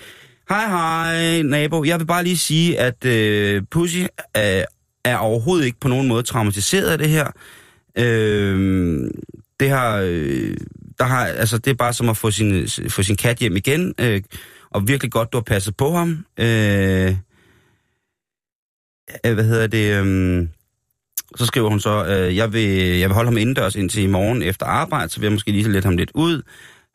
S1: hej hej nabo, jeg vil bare lige sige, at øh, Pussy øh, er overhovedet ikke på nogen måde traumatiseret af det her. Øh, det har, øh, der har, altså det er bare som at få sin, få sin kat hjem igen, øh, og virkelig godt, du har passet på ham. Øh, øh hvad hedder det? Øh, så skriver hun så, øh, jeg, vil, jeg vil holde ham indendørs indtil i morgen efter arbejde, så vil jeg måske lige så lidt ham lidt ud.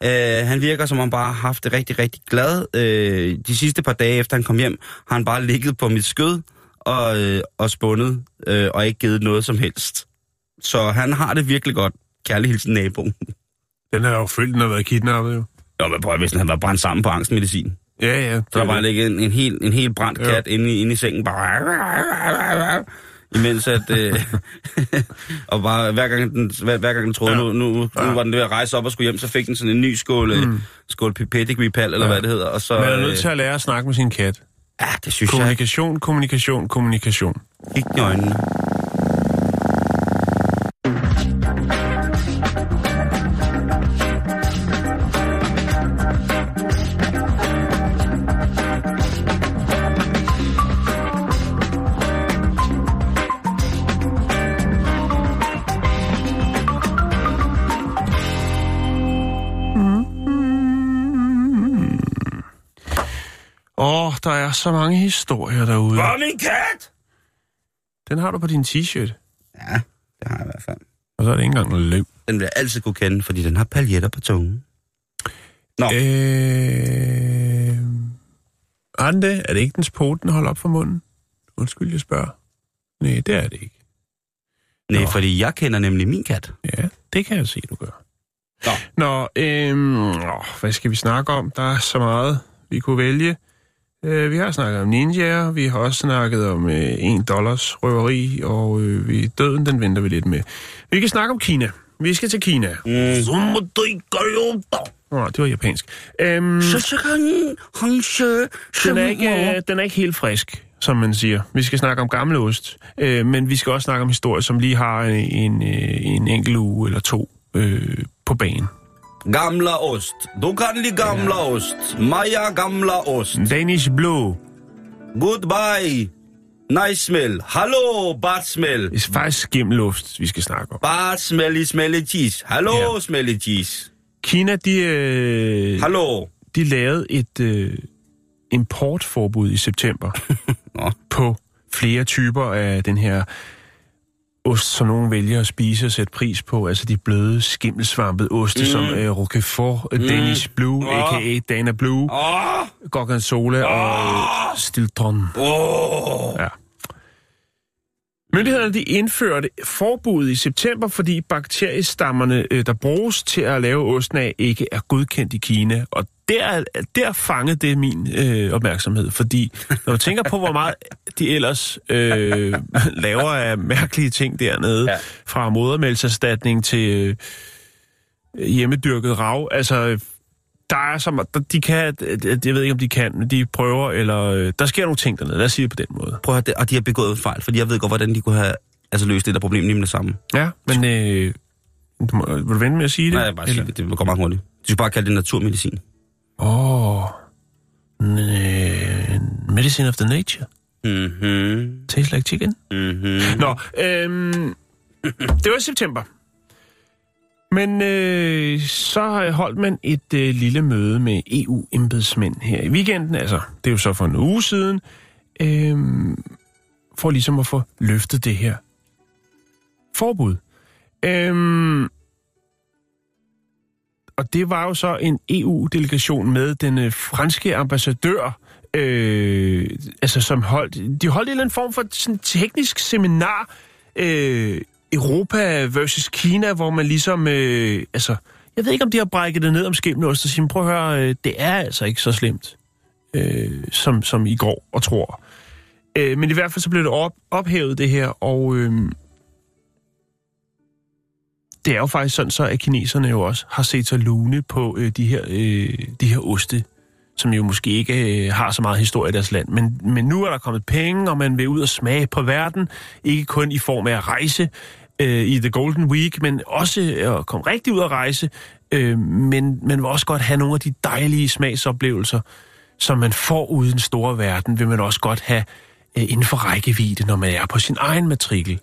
S1: Øh, han virker som om han bare har haft det rigtig, rigtig glad. Øh, de sidste par dage efter han kom hjem, har han bare ligget på mit skød og, øh, og spundet, øh, og ikke givet noget som helst. Så han har det virkelig godt. Kærlig hilsen nabo.
S2: Den er jo følt, den har været kidnappet, jo.
S1: Nå, men prøv at, hvis han var brændt sammen på angstmedicin.
S2: Ja, ja.
S1: Så der bare ligget en, en, helt, en helt brændt
S2: Ja.
S1: kat inde, i, inde i sengen, bare... Imens at... Øh, og bare hver gang den, hver, hver gang den troede,
S2: Ja.
S1: nu, nu, nu
S2: Ja.
S1: var den ved at rejse op og skulle hjem, så fik den sådan en ny skål, mm. skål pedigree pal, eller
S2: Ja.
S1: hvad det hedder. Og så,
S2: Man er nødt
S1: øh,
S2: til at lære at snakke med sin kat.
S1: Ja, det synes jeg.
S2: Kommunikation, kommunikation, kommunikation.
S1: Kig i øjnene.
S2: Åh, oh, der er så mange historier derude.
S1: Hvor er min kat?
S2: Den har du på din t-shirt.
S1: Ja, det har jeg i hvert fald.
S2: Og så er det ikke engang løb.
S1: Den vil jeg altid kunne kende, fordi den har paljetter på tungen. Nå.
S2: Øh... Er den det? Er det ikke dens pote, den holder op for munden? Undskyld, jeg spørger. Nej, det er det ikke.
S1: Nej, fordi jeg kender nemlig min kat.
S2: Ja, det kan jeg se, du gør.
S1: Nå.
S2: Nå, øhm, åh, hvad skal vi snakke om? Der er så meget, vi kunne vælge. Øh, vi har snakket om ninjaer, vi har også snakket om øh, 1 dollars røveri, og øh, vi, døden, den venter vi lidt med. Vi kan snakke om Kina. Vi skal til Kina.
S1: Mm.
S2: Åh, det var japansk. Øhm, den, er ikke, øh, den er ikke helt frisk, som man siger. Vi skal snakke om gammel ost, øh, men vi skal også snakke om historie, som lige har en, en, øh, en enkelt uge eller to øh, på banen.
S1: Gamla ost. Du kan lide gamla ost. Maja gamla ost.
S2: Danish Blue.
S1: Goodbye. Nice smell. Hallo, bad smell.
S2: Det er faktisk skimmelost, vi skal snakke om.
S1: Bad smelly smelly cheese. Hallo,
S2: Ja.
S1: smelly cheese.
S2: Kina, de, øh,
S1: Hallo.
S2: de lavede et øh, importforbud i september
S1: Nå.
S2: på flere typer af den her ost, som nogen vælger at spise og sætte pris på. Altså de bløde, skimmelsvampede oste, mm. som øh, Roquefort, mm. Danish Blue,
S1: Åh.
S2: a.k.a. Dana Blue,
S1: Åh,
S2: Gorgonzola og øh, Stilton.
S1: åh.
S2: Ja. Myndighederne de indførte forbud i september, fordi bakteriestammerne, øh, der bruges til at lave osten af, ikke er godkendt i Kina. Og der, der fangede det min øh, opmærksomhed, fordi når du tænker på, hvor meget de ellers øh, laver af mærkelige ting dernede,
S1: Ja.
S2: fra modermælserstatning til øh, hjemmedyrket rav, altså der er der- de kan, jeg ved ikke om de kan, men de prøver, eller øh, der sker nogle ting dernede, lad os sige det på den måde.
S1: Prøv at og de har begået fejl, fordi jeg ved godt, hvordan de kunne have altså, løst det der problem med det samme.
S2: Ja, men øh, du må, vil du vente med at sige det?
S1: Nej, jeg bare sige det. Det går meget hurtigt. De skal bare kalde det naturmedicin.
S2: Åh, oh, medicine of the nature.
S1: Mhm.
S2: Tastes like chicken.
S1: Mhm.
S2: Nå, øhm, det var i september. Men øh, så holdt man et øh, lille møde med EU-embedsmænd her i weekenden. Altså, det er jo så for en uge siden. Øh, for ligesom at få løftet det her forbud. Øh, og det var jo så en EU-delegation med den øh, franske ambassadør, øh, altså som holdt, de holdt en eller anden form for sådan teknisk seminar, øh, Europa versus Kina, hvor man ligesom, øh, altså, jeg ved ikke om de har brækket det ned om skimmelost og siger, prøv at høre, øh, det er altså ikke så slemt, øh, som, som I går og tror. Øh, men i hvert fald så blev det op, ophævet det her, og øh, det er jo faktisk sådan så, at kineserne jo også har set sig lune på øh, de, her, øh, de her oste, som jo måske ikke øh, har så meget historie i deres land. Men, men nu er der kommet penge, og man vil ud og smage på verden, ikke kun i form af at rejse øh, i The Golden Week, men også øh, at komme rigtig ud og rejse, øh, men man vil også godt have nogle af de dejlige smagsoplevelser, som man får ude i den store verden, vil man også godt have øh, inden for rækkevidde, når man er på sin egen matrikel.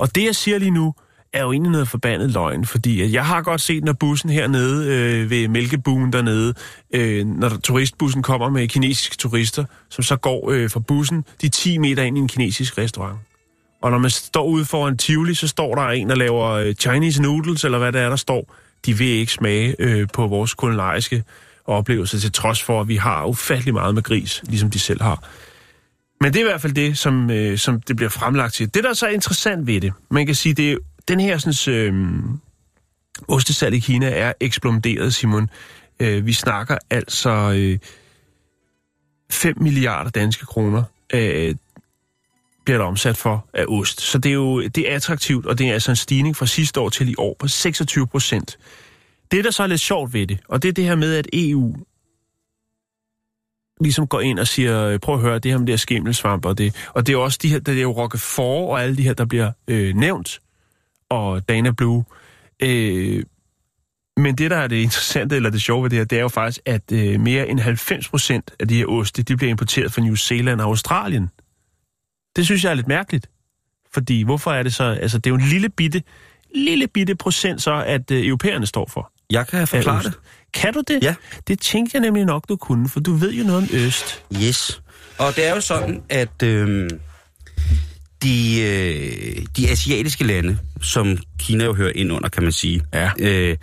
S2: Og det, jeg siger lige nu, er jo egentlig noget forbandet løgn, fordi jeg har godt set, når bussen hernede øh, ved mælkebuen dernede, øh, når der, turistbussen kommer med kinesiske turister, som så går øh, fra bussen de 10 meter ind i en kinesisk restaurant. Og når man står ude foran Tivoli, så står der en, der laver øh, Chinese noodles, eller hvad det er, der står. De vil ikke smage øh, på vores kulinariske oplevelse, til trods for, at vi har ufattelig meget med gris, ligesom de selv har. Men det er i hvert fald det, som, øh, som det bliver fremlagt til. Det, der er så interessant ved det, man kan sige, det er den her sådan, øh, ostesalg i Kina er eksploderet, Simon. Øh, vi snakker altså øh, 5 milliarder danske kroner øh, bliver der omsat for af ost. Så det er jo det er attraktivt, og det er altså en stigning fra sidste år til i år på 26 procent. Det, der så er lidt sjovt ved det, og det er det her med, at EU ligesom går ind og siger, prøv at høre, det her med det her skimmelsvamp, og det, og det er også de her, det er jo Roquefort og alle de her, der bliver øh, nævnt, og Dana Blue. Øh, men det, der er det interessante, eller det sjove ved det her, det er jo faktisk, at øh, mere end 90 procent af de her oste, de bliver importeret fra New Zealand og Australien. Det synes jeg er lidt mærkeligt. Fordi hvorfor er det så, altså det er jo en lille bitte, lille bitte procent så, at øh, europæerne står for.
S1: Jeg kan forklare det.
S2: Kan du det?
S1: Ja.
S2: Det tænkte jeg nemlig nok, du kunne, for du ved jo noget om øst.
S1: Yes. Og det er jo sådan, at øh, de, øh, de asiatiske lande, som Kina jo hører ind under, kan man sige.
S2: Ja.
S1: Øh,
S2: Lidt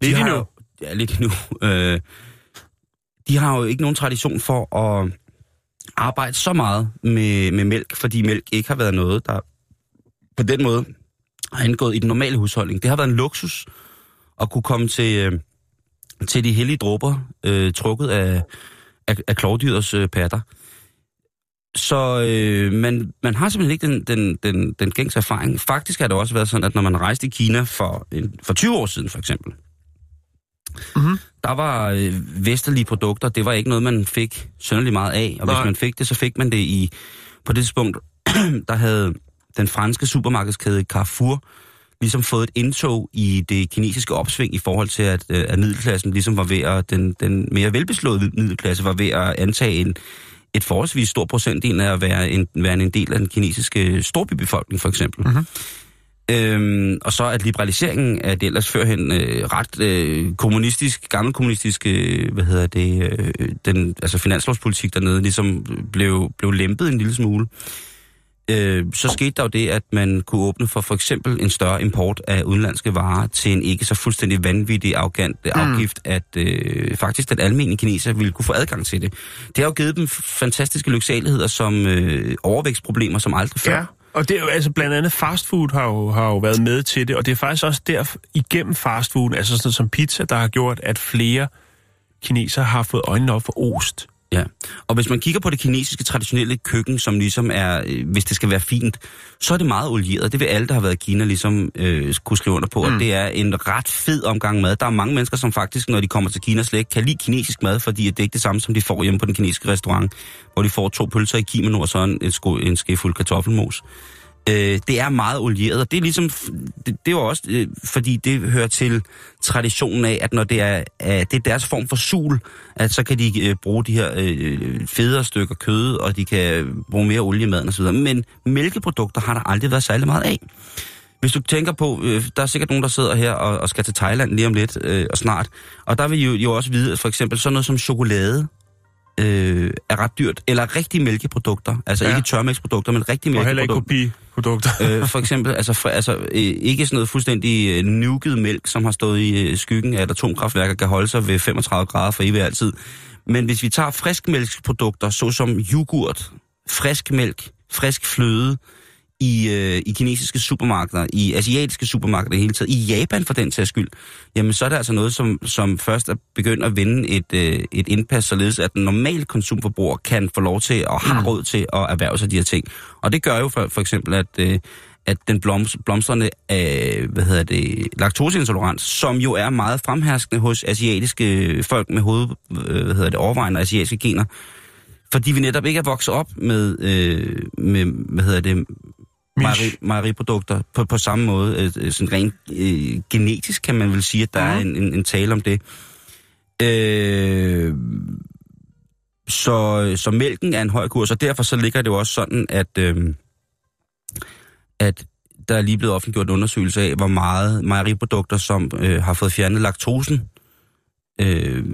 S1: de har
S2: endnu.
S1: jo- Ja, lidt endnu. Øh, de har jo ikke nogen tradition for at arbejde så meget med, med mælk, fordi mælk ikke har været noget, der på den måde har indgået i den normale husholdning. Det har været en luksus at kunne komme til, øh, til de hellige dråber, øh, trukket af, af, af klovdyrets øh, patter. Så øh, man, man har simpelthen ikke den, den, den, den gængse erfaring. Faktisk har det også været sådan, at når man rejste i Kina for, en, for 20 år siden for eksempel,
S2: Mhm.
S1: der var øh, vesterlige produkter, det var ikke noget, man fik sønderlig meget af. Og Nej.
S2: Nej.
S1: hvis man fik det, så fik man det i... På det tidspunkt, der havde den franske supermarkedskæde Carrefour ligesom fået et indtog i det kinesiske opsving i forhold til, at, øh, at middelklassen ligesom var ved at, den, den mere velbeslåede middelklasse var ved at antage en, et forholdsvis stor procentdel af at være en, være en del af den kinesiske storbybefolkning, for eksempel.
S2: Mhm.
S1: Øhm, og så at liberaliseringen af det ellers førhen øh, ret øh, kommunistisk, gammelkommunistisk, øh, hvad hedder det, øh, den, altså finanslovspolitik dernede, ligesom blev, blev lempet en lille smule. Øh, så skete der jo det, at man kunne åbne for for eksempel en større import af udenlandske varer til en ikke så fuldstændig vanvittig arrogant mm. afgift, at øh, faktisk den almindelige kineser ville kunne få adgang til det. Det har jo givet dem fantastiske lyksaligheder som øh, overvækstproblemer som aldrig før.
S2: Ja, og det er jo altså blandt andet fastfood har jo, har jo været med til det, og det er faktisk også der igennem fastfood, altså sådan som pizza, der har gjort, at flere kinesere har fået øjnene op for ost.
S1: Ja, og hvis man kigger på det kinesiske traditionelle køkken, som ligesom er, øh, hvis det skal være fint, så er det meget olieret. Det vil alle, der har været i Kina, ligesom øh, kunne skrive under på, mm. at det er en ret fed omgang mad. Der er mange mennesker, som faktisk, når de kommer til Kina, slet ikke kan lide kinesisk mad, fordi det er ikke det samme, som de får hjemme på den kinesiske restaurant, hvor de får to pølser i kimono og så en, sko, en skefuld kartoffelmos. Øh, det er meget olieret, og det er ligesom, det, det er jo også, øh, fordi det hører til traditionen af, at når det er, øh, det er deres form for sul, at så kan de øh, bruge de her øh, federe stykker kød, og de kan øh, bruge mere olie i maden osv. Men mælkeprodukter har der aldrig været særlig meget af. Hvis du tænker på, øh, der er sikkert nogen, der sidder her og, og skal til Thailand lige om lidt øh, og snart, og der vil I jo, jo også vide, at for eksempel sådan noget som chokolade, øh, er ret dyrt. Eller rigtige mælkeprodukter. Altså
S2: Ja.
S1: ikke tørmælksprodukter, men rigtige
S2: Og heller ikke
S1: mælkeprodukter.
S2: kopiprodukter.
S1: øh, for eksempel, altså, for, altså øh, ikke sådan noget fuldstændig øh, nuket mælk, som har stået i øh, skyggen af et atomkraftværk og kan holde sig ved 35 grader for evigt altid. Men hvis vi tager friskmælksprodukter, såsom yoghurt, frisk mælk, frisk fløde, i, øh, i kinesiske supermarkeder, i asiatiske supermarkeder i hele taget, i Japan for den sags skyld, jamen så er det altså noget, som, som først er begyndt at vinde et, øh, et indpas, således at den normale konsumforbruger kan få lov til og har råd til at erhverve sig de her ting. Og det gør jo for, for eksempel, at, øh, at den bloms, blomstrende øh, hvad hedder det, laktoseintolerans, som jo er meget fremherskende hos asiatiske folk med hoved, øh, hvad hedder det, overvejende asiatiske gener, fordi vi netop ikke er vokset op med, øh, med hvad hedder det, mejeri, mejeriprodukter på, på samme måde. Øh, øh, sådan rent øh, genetisk kan man vel sige, at der er en, en, en tale om det. Øh, så, så mælken er en høj kurs, og derfor så ligger det jo også sådan, at, øh, at der er lige blevet offentliggjort en undersøgelse af, hvor meget mejeriprodukter, som øh, har fået fjernet laktosen, øh,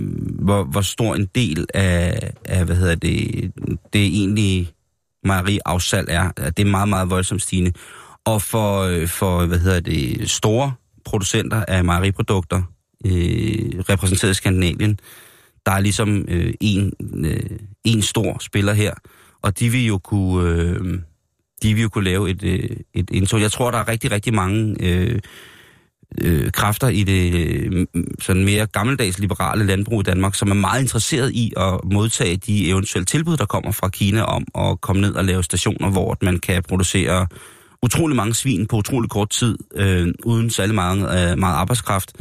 S1: hvor, hvor stor en del af, af hvad hedder det, det egentlige mejeriafsalg er. Det er meget, meget voldsomt stigende. Og for, øh, for hvad hedder det, store producenter af mejeriprodukter, øh, repræsenteret i Skandinavien, der er ligesom øh, en, øh, en stor spiller her, og de vil jo kunne, øh, de vil jo kunne lave et, øh, et indtog. Jeg tror, der er rigtig, rigtig mange øh, øh, kræfter i det øh, sådan mere gammeldags liberale landbrug i Danmark, som er meget interesseret i at modtage de eventuelle tilbud, der kommer fra Kina om at komme ned og lave stationer, hvor man kan producere utrolig mange svin på utrolig kort tid, øh, uden særlig meget, øh, meget arbejdskraft.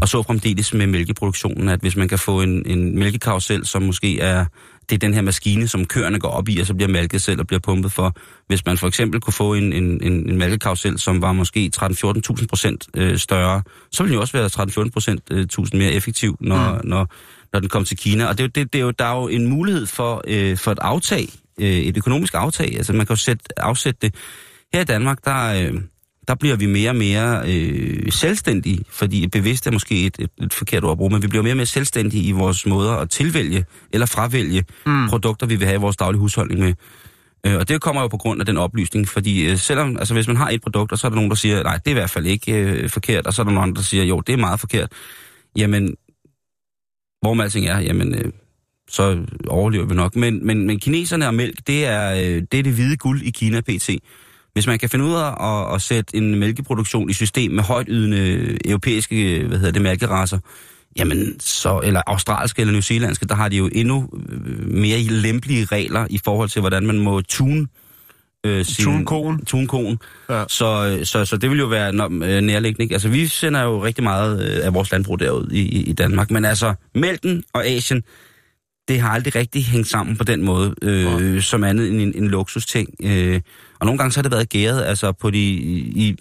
S1: Og så fremdeles med mælkeproduktionen, at hvis man kan få en, en mælkekarusel, som måske er, det er den her maskine, som køerne går op i, og så bliver mælket selv og bliver pumpet for. Hvis man for eksempel kunne få en, en, en, en mælkekarusel, som var måske 13-14.000 procent øh, større, så ville den jo også være 13-14 procent øh, mere effektiv, når, mm. når, når den kom til Kina. Og det, er jo- det, det er jo, der er jo en mulighed for, øh, for et aftag, øh, et økonomisk aftag. Altså man kan jo sætte, afsætte det. Her i Danmark, der, øh, der bliver vi mere og mere øh, selvstændige, fordi bevidst er måske et, et, et forkert ord at bruge, men vi bliver mere og mere selvstændige i vores måder at tilvælge eller fravælge mm. produkter, vi vil have i vores daglige husholdning med. Øh, og det kommer jo på grund af den oplysning, fordi øh, selvom, altså hvis man har et produkt, og så er der nogen, der siger, nej, det er i hvert fald ikke øh, forkert, og så er der nogen, der siger, jo, det er meget forkert. Jamen, hvor med alting er, jamen, øh, så overlever vi nok. Men, men, men kineserne og mælk, det er, øh, det er det hvide guld i Kina PT. Hvis man kan finde ud af at, at sætte en mælkeproduktion i system med højt ydende europæiske hvad hedder det, mælkerasser, jamen så, eller australske eller newzealandske, der har de jo endnu øh, mere lempelige regler i forhold til, hvordan man må tune øh, sin...
S2: Tune koen.
S1: Tune koen.
S2: Ja.
S1: Så, så, så det vil jo være nå, øh, nærliggende. Ikke? Altså, vi sender jo rigtig meget øh, af vores landbrug derud i, i Danmark. Men altså, mælken og Asien, det har aldrig rigtig hængt sammen på den måde, øh,
S2: Ja.
S1: som andet end en, en luksusting. Øh, og nogle gange så har det været gæret, altså på, de, i,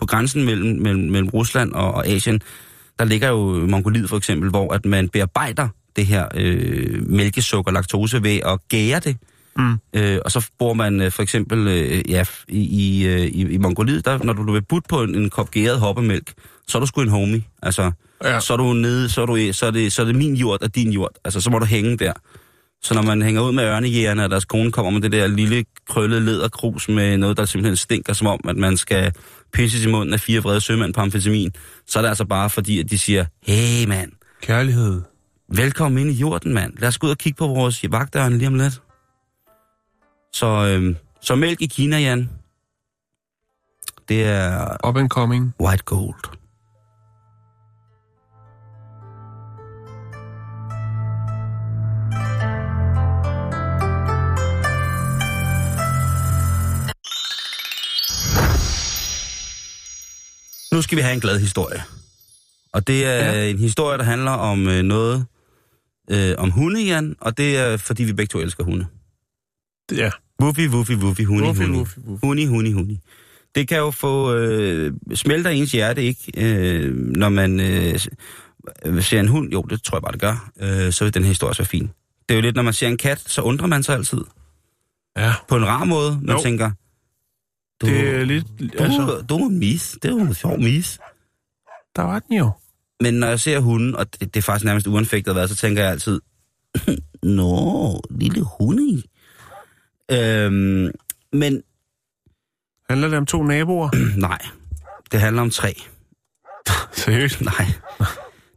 S1: på grænsen mellem, mellem, mellem Rusland og, og Asien, der ligger jo Mongoliet for eksempel, hvor at man bearbejder det her øh, mælkesukker, laktose ved at gære det.
S2: Mm.
S1: Øh, og så bruger man øh, for eksempel øh, ja, i, i, øh, i, i Mongoliet, der, når du vil budt på en, en kop gæret hoppemælk, så er du sgu en homie. Altså,
S2: Ja.
S1: så er du nede, så er, du, så, er det, så er det min jord og din jord. Altså, så må du hænge der. Så når man hænger ud med ørnejægerne, og deres kone kommer med det der lille krøllede læderkrus med noget, der simpelthen stinker, som om, at man skal pisses i munden af fire vrede sømænd på amfetamin, så er det altså bare fordi, at de siger, hey mand,
S2: Kærlighed.
S1: velkommen ind i jorden, mand. Lad os gå ud og kigge på vores vagtdørene lige om lidt. Så, øhm, så mælk i Kina, Jan. Det er
S2: Up and coming.
S1: white gold. Nu skal vi have en glad historie. Og det er
S2: Ja.
S1: en historie, der handler om øh, noget øh, om hunde, Jan. Og det er, fordi vi begge to elsker hunde.
S2: Ja.
S1: Woofi, huni,
S2: Woofi,
S1: huni.
S2: woofi, woofi.
S1: Huni, huni, huni. Det kan jo få øh, smelter ens hjerte, ikke? Øh, når man øh, ser en hund, jo, det tror jeg bare, det gør, øh, så vil den her historie så fin. Det er jo lidt, når man ser en kat, så undrer man sig altid.
S2: Ja.
S1: På en rar måde. Man
S2: Jo.
S1: tænker, du,
S2: Det er lidt...
S1: du,
S2: Altså,
S1: du er en mis. Det er jo en sjov mis.
S2: der var den jo.
S1: Men når jeg ser hunden, og det, det er faktisk nærmest uanfægtet hvad, så tænker jeg altid, Nå, lille hunde. Øhm, men
S2: Handler det om to naboer?
S1: nej, det handler om tre.
S2: Seriøst?
S1: Nej.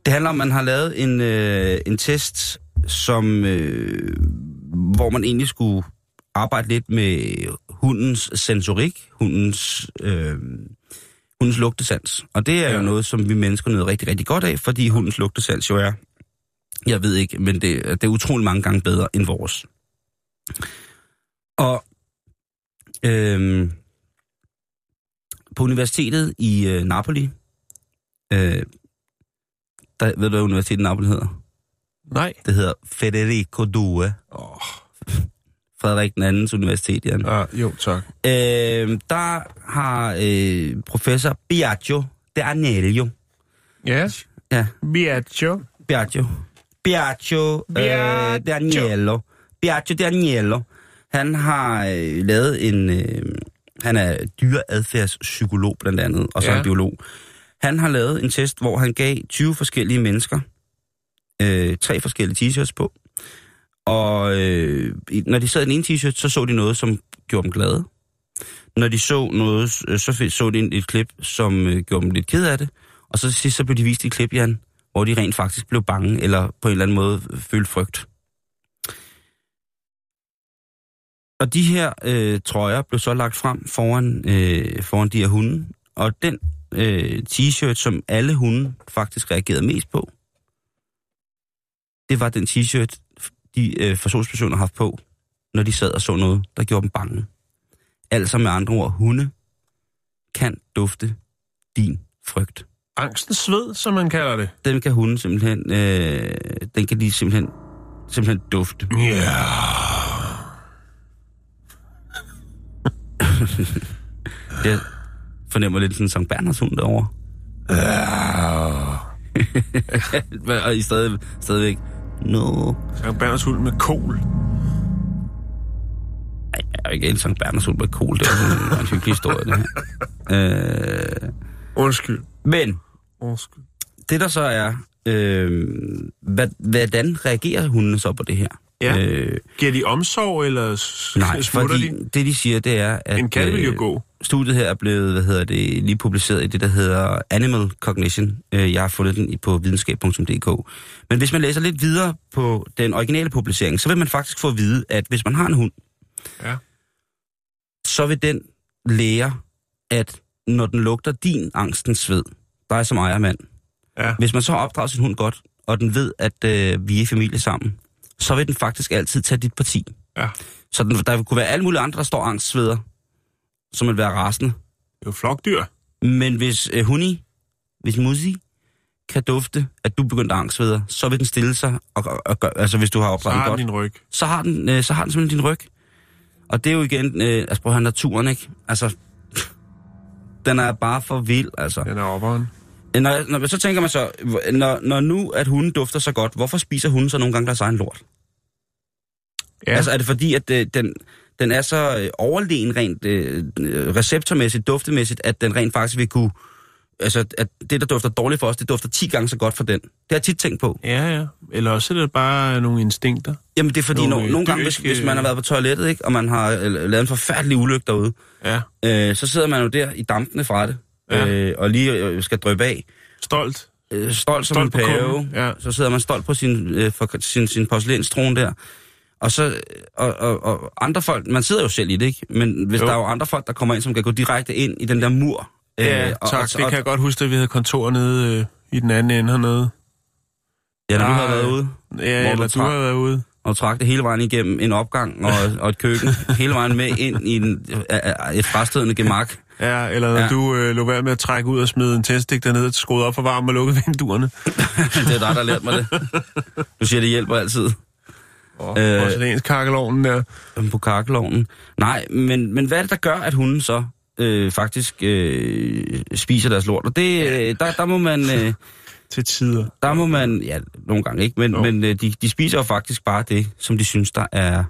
S1: Det handler om, at man har lavet en, øh, en test, som, øh, hvor man egentlig skulle arbejde lidt med hundens sensorik, hundens, øh, hundens lugtesans. Og det er jo noget, som vi mennesker nyder rigtig, rigtig godt af, fordi hundens lugtesans jo er, jeg ved ikke, men det, det er utrolig mange gange bedre end vores. Og øh, på universitetet i øh, Napoli, øh, der, ved du, hvad universitetet i Napoli hedder?
S2: Nej.
S1: Det hedder Federico Due.
S2: Oh.
S1: Frederik den andens universitet, Jan.
S2: Ah, jo, tak.
S1: Øh, der har øh, professor Biagio de Agnello.
S2: Ja.
S1: Ja,
S2: Biagio.
S1: Biagio. Biagio, øh,
S2: Biagio.
S1: de Agnello. Biagio de Agnello. Han har øh, lavet en... Øh, han er dyreadfærdspsykolog blandt andet, og så ja.
S2: Ja.
S1: en biolog. Han har lavet en test, hvor han gav 20 forskellige mennesker øh, tre forskellige t-shirts på. Og øh, når de sad i den ene t-shirt, så så de noget, som gjorde dem glade. Når de så noget, øh, så så de et klip, som øh, gjorde dem lidt ked af det. Og så til sidst så blev de vist et klip, Jan, hvor de rent faktisk blev bange, eller på en eller anden måde øh, følte frygt. Og de her øh, trøjer blev så lagt frem foran, øh, foran de her hunde. Og den øh, t-shirt, som alle hunde faktisk reagerede mest på, det var den t-shirt, de øh, forsøgspersoner har haft på, når de sad og så noget, der gjorde dem bange. Altså med andre ord, hunde kan dufte din frygt.
S2: Angstens sved, som man kalder det.
S1: Den kan hunden simpelthen, øh, den kan de simpelthen, simpelthen dufte.
S2: Ja.
S1: Det fornemmer lidt sådan Sankt Bernhards hund derovre.
S2: Ja.
S1: og i stedet, stadigvæk, no.
S2: Sankt Berners hund med kol.
S1: Ej, jeg er jo ikke en Sankt Bernhards hund med kol. Det er en hyggelig historie, det her. Øh,
S2: Undskyld.
S1: men
S2: Undskyld.
S1: det der så er, øh, hvad, hvordan reagerer hundene så på det her?
S2: Ja.
S1: Øh,
S2: Giver de omsorg, eller
S1: nej, fordi
S2: de?
S1: det de siger, det er, at
S2: En kat vil jo
S1: øh,
S2: gå.
S1: studiet her er blevet, hvad hedder det, lige publiceret i det, der hedder Animal Cognition. Øh, Jeg har fundet den på videnskab.dk. Men hvis man læser lidt videre på den originale publicering, så vil man faktisk få at vide, at hvis man har en hund,
S2: Ja.
S1: så vil den lærer, at når den lugter din angstens sved, dig som ejermand,
S2: Ja.
S1: hvis man så har opdraget sin hund godt, og den ved, at øh, vi er familie sammen, så vil den faktisk altid tage dit parti.
S2: Ja.
S1: Så den, der kunne være alle mulige andre, der står angstsveder, som vil være rasende.
S2: Det er jo flokdyr.
S1: Men hvis øh, Huni, hvis Musi kan dufte, at du begynder at angstsveder, så vil den stille sig, og, og, og gør, altså hvis du har
S2: Så
S1: opdraget den
S2: har
S1: godt,
S2: den din ryg.
S1: så har den, øh, så har den simpelthen din ryg. Og det er jo igen, øh, altså prøv at høre naturen, ikke? Altså, den er bare for vild, altså.
S2: Den er opperen.
S1: Når, når, så tænker man så, når, når nu, at hunden dufter så godt, hvorfor spiser hunden så nogle gange deres egen lort?
S2: Ja.
S1: Altså er det fordi, at øh, den, den er så øh, overlegen rent øh, øh, receptormæssigt, duftemæssigt, at den rent faktisk vil kunne... Altså, at det, der dufter dårligt for os, det dufter 10 gange så godt for den. Det har jeg tit tænkt på.
S2: Ja, ja. Eller også er det bare nogle instinkter.
S1: Jamen, det er fordi,
S2: Nogle,
S1: nogle,
S2: øh,
S1: nogle gange, hvis, hvis man har været på toilettet, ikke, og man har lavet en forfærdelig ulykke derude,
S2: Ja.
S1: øh, så sidder man jo der i dampene fra det,
S2: Ja.
S1: øh, og lige øh, skal drøbe af.
S2: Stolt.
S1: Øh, stolt som
S2: Stolt
S1: en pave.
S2: ja.
S1: Så sidder man stolt på sin, øh, for, sin, sin porcelænstrone der. Og så, og, og, og andre folk, man sidder jo selv i det, ikke? Men hvis
S2: Jo.
S1: der er jo andre folk, der kommer ind, som kan gå direkte ind i den der mur.
S2: Ja,
S1: øh, og,
S2: tak.
S1: Og,
S2: det kan jeg godt huske, at vi havde kontor nede øh, i den anden ende hernede.
S1: Ja, når du
S2: Der
S1: har
S2: er-
S1: været ude,
S2: Ja, eller
S1: du
S2: du har været ude.
S1: og trak det hele vejen igennem en opgang og, og et køkken, hele vejen med ind i en, øh, øh, et frastødende gemak.
S2: Ja, eller når ja. Du øh, lå være med at trække ud og smide en tændstik dernede, skruede op for varme og lukkede vinduerne.
S1: det er dig, der har lært mig det. Du siger, det hjælper altid.
S2: Og
S1: Øh.
S2: porcelænskakkelovnen der.
S1: på kakkelovnen. Nej, men, men hvad er det, der gør, at hunden så øh, faktisk øh, spiser deres lort? Og det, øh, der, der må man... Øh,
S2: Til tider.
S1: der må man, ja, nogle gange ikke, men,
S2: Jo.
S1: men øh, de, de spiser jo faktisk bare det, som de synes, der er,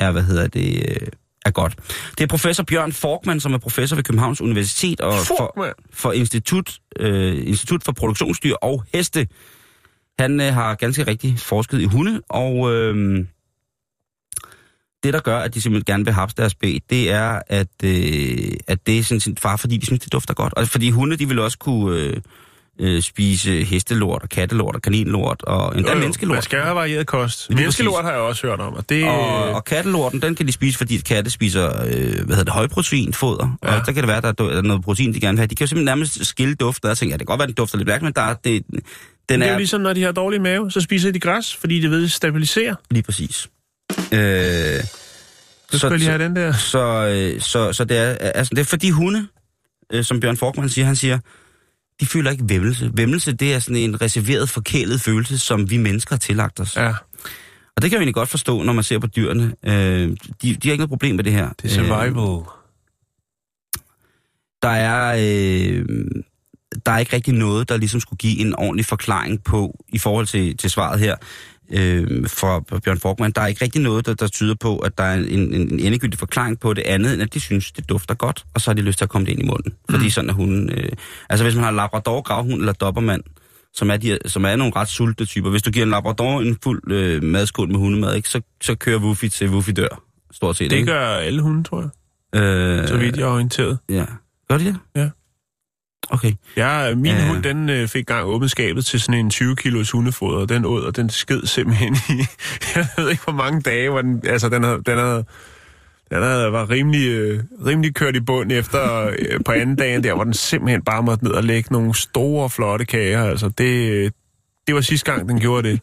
S1: er hvad hedder det, øh, er godt. Det er professor Bjørn Forkman, som er professor ved Københavns Universitet og for, for Institut, øh, Institut for Produktionsdyr og Heste. Han øh, har ganske rigtig forsket i hunde, og øh, det, der gør, at de simpelthen gerne vil hapse deres bæ, det er, at, øh, at det er sådan sin far, fordi de synes, det dufter godt. Og fordi hunde, de vil også kunne øh, øh, spise hestelort og kattelort og kaninlort og endda
S2: Jo, jo,
S1: menneskelort.
S2: Man skal have varieret kost.
S1: Lige
S2: Menneskelort
S1: præcis.
S2: har jeg også hørt om, og det...
S1: Og, og kattelorten, den kan de spise, fordi katte spiser, øh, hvad hedder det, højproteinfoder. Ja. Og der kan det være, der er noget protein, de gerne vil have. De kan jo simpelthen nærmest skille duften. Jeg tænker, ja, det kan godt være, den dufter lidt mærkeligt, men der er, det, den
S2: det er jo ligesom, når de har dårlig mave, så spiser de græs, fordi de ved, det stabiliserer.
S1: lige præcis. Øh,
S2: Så skal jeg lige have den der.
S1: Så, øh, så, så det, er, altså, det er fordi hunde, øh, som Bjørn Forkman siger, han siger, de føler ikke væmmelse. Væmmelse, det er sådan en reserveret, forkælet følelse, som vi mennesker har tillagt os.
S2: Ja,
S1: Og det kan vi egentlig godt forstå, når man ser på dyrene. Øh, de, de har ikke noget problem med det her.
S2: det er survival.
S1: Øh, der er... Øh, der er ikke rigtig noget, der ligesom skulle give en ordentlig forklaring på, i forhold til, til svaret her, øh, fra Bjørn Forkman, der er ikke rigtig noget, der, der tyder på, at der er en, en, en endegyldig forklaring på det andet, end at de synes, det dufter godt, og så har de lyst til at komme det ind i munden. Mm. Fordi sådan er hunden... Øh, altså hvis man har labrador, gravhund eller dobbermand, som er, de, som er nogle ret sulte typer. Hvis du giver en labrador en fuld øh, madskål med hundemad, ikke, så, så kører Wuffy til Wuffy dør, stort set.
S2: Det
S1: ikke?
S2: gør alle hunde, tror jeg.
S1: øh,
S2: Så vidt jeg er orienteret.
S1: Ja. Gør de det?
S2: Ja.
S1: Okay.
S2: Ja, min
S1: Ja.
S2: hund, den øh, fik gang åbent skabet til sådan en 20 kilos hundefoder, og den åd, og den sked simpelthen i, jeg ved ikke hvor mange dage, hvor den, altså den havde, den havde, den havde, var rimelig, øh, rimelig kørt i bund efter øh, på anden dagen der, hvor den simpelthen bare måtte ned og lægge nogle store, flotte kager. Altså det, øh, det var sidste gang, den gjorde det.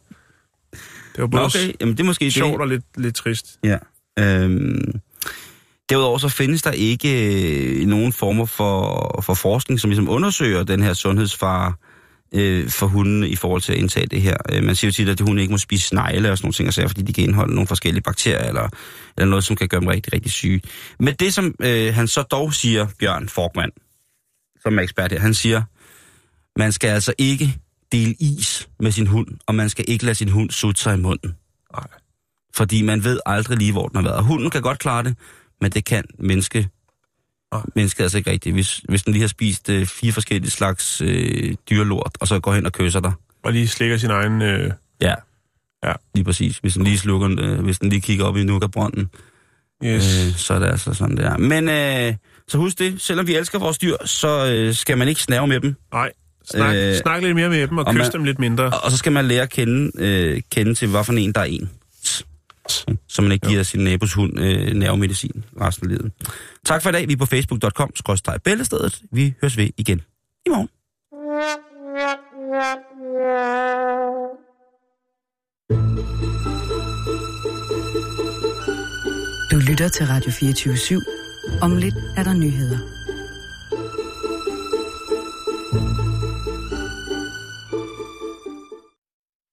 S2: Det var
S1: Nå,
S2: både
S1: okay. Jamen, det er måske
S2: sjovt
S1: det.
S2: og lidt, lidt trist.
S1: Ja. Øhm, derudover så findes der ikke øh, nogen former for, for forskning, som ligesom undersøger den her sundhedsfare øh, for hunden i forhold til at indtage det her. Øh, man siger jo tit, at hunde ikke må spise snegle og sådan nogle ting, og sager, fordi de kan indeholde nogle forskellige bakterier eller, eller noget, som kan gøre dem rigtig, rigtig syge. Men det, som øh, han så dog siger, Bjørn Forkman, som er ekspert her, han siger, man skal altså ikke dele is med sin hund, og man skal ikke lade sin hund sutte sig i munden.
S2: Nej.
S1: Fordi man ved aldrig lige, hvor den har været. Og hunden kan godt klare det, men det kan menneske,
S2: Nej.
S1: mennesket altså ikke rigtigt. Hvis, hvis den lige har spist øh, fire forskellige slags øh, dyrlort, og så går hen og kysser dig.
S2: Og lige slikker sin egen... Øh,
S1: Ja.
S2: Ja.
S1: Lige præcis. Hvis den lige slukker, øh, hvis den lige kigger op i nukkerbrønden,
S2: yes.
S1: øh, så er det altså sådan, der. Men øh, så husk det, selvom vi elsker vores dyr, så øh, skal man ikke snæve med dem.
S2: Nej, snak, Øh, snak lidt mere med dem og
S1: og
S2: kys
S1: man-
S2: dem lidt mindre.
S1: Og, og så skal man lære at kende, øh, kende til, hvad for en der er en. Så man ikke giver sin nabos hund øh, nervemedicin resten af livet. Tak for i dag. Vi er på facebook.com, bæltestedet. Vi høres ved igen i morgen.
S3: Du lytter til Radio 24 /7. Om lidt er der nyheder.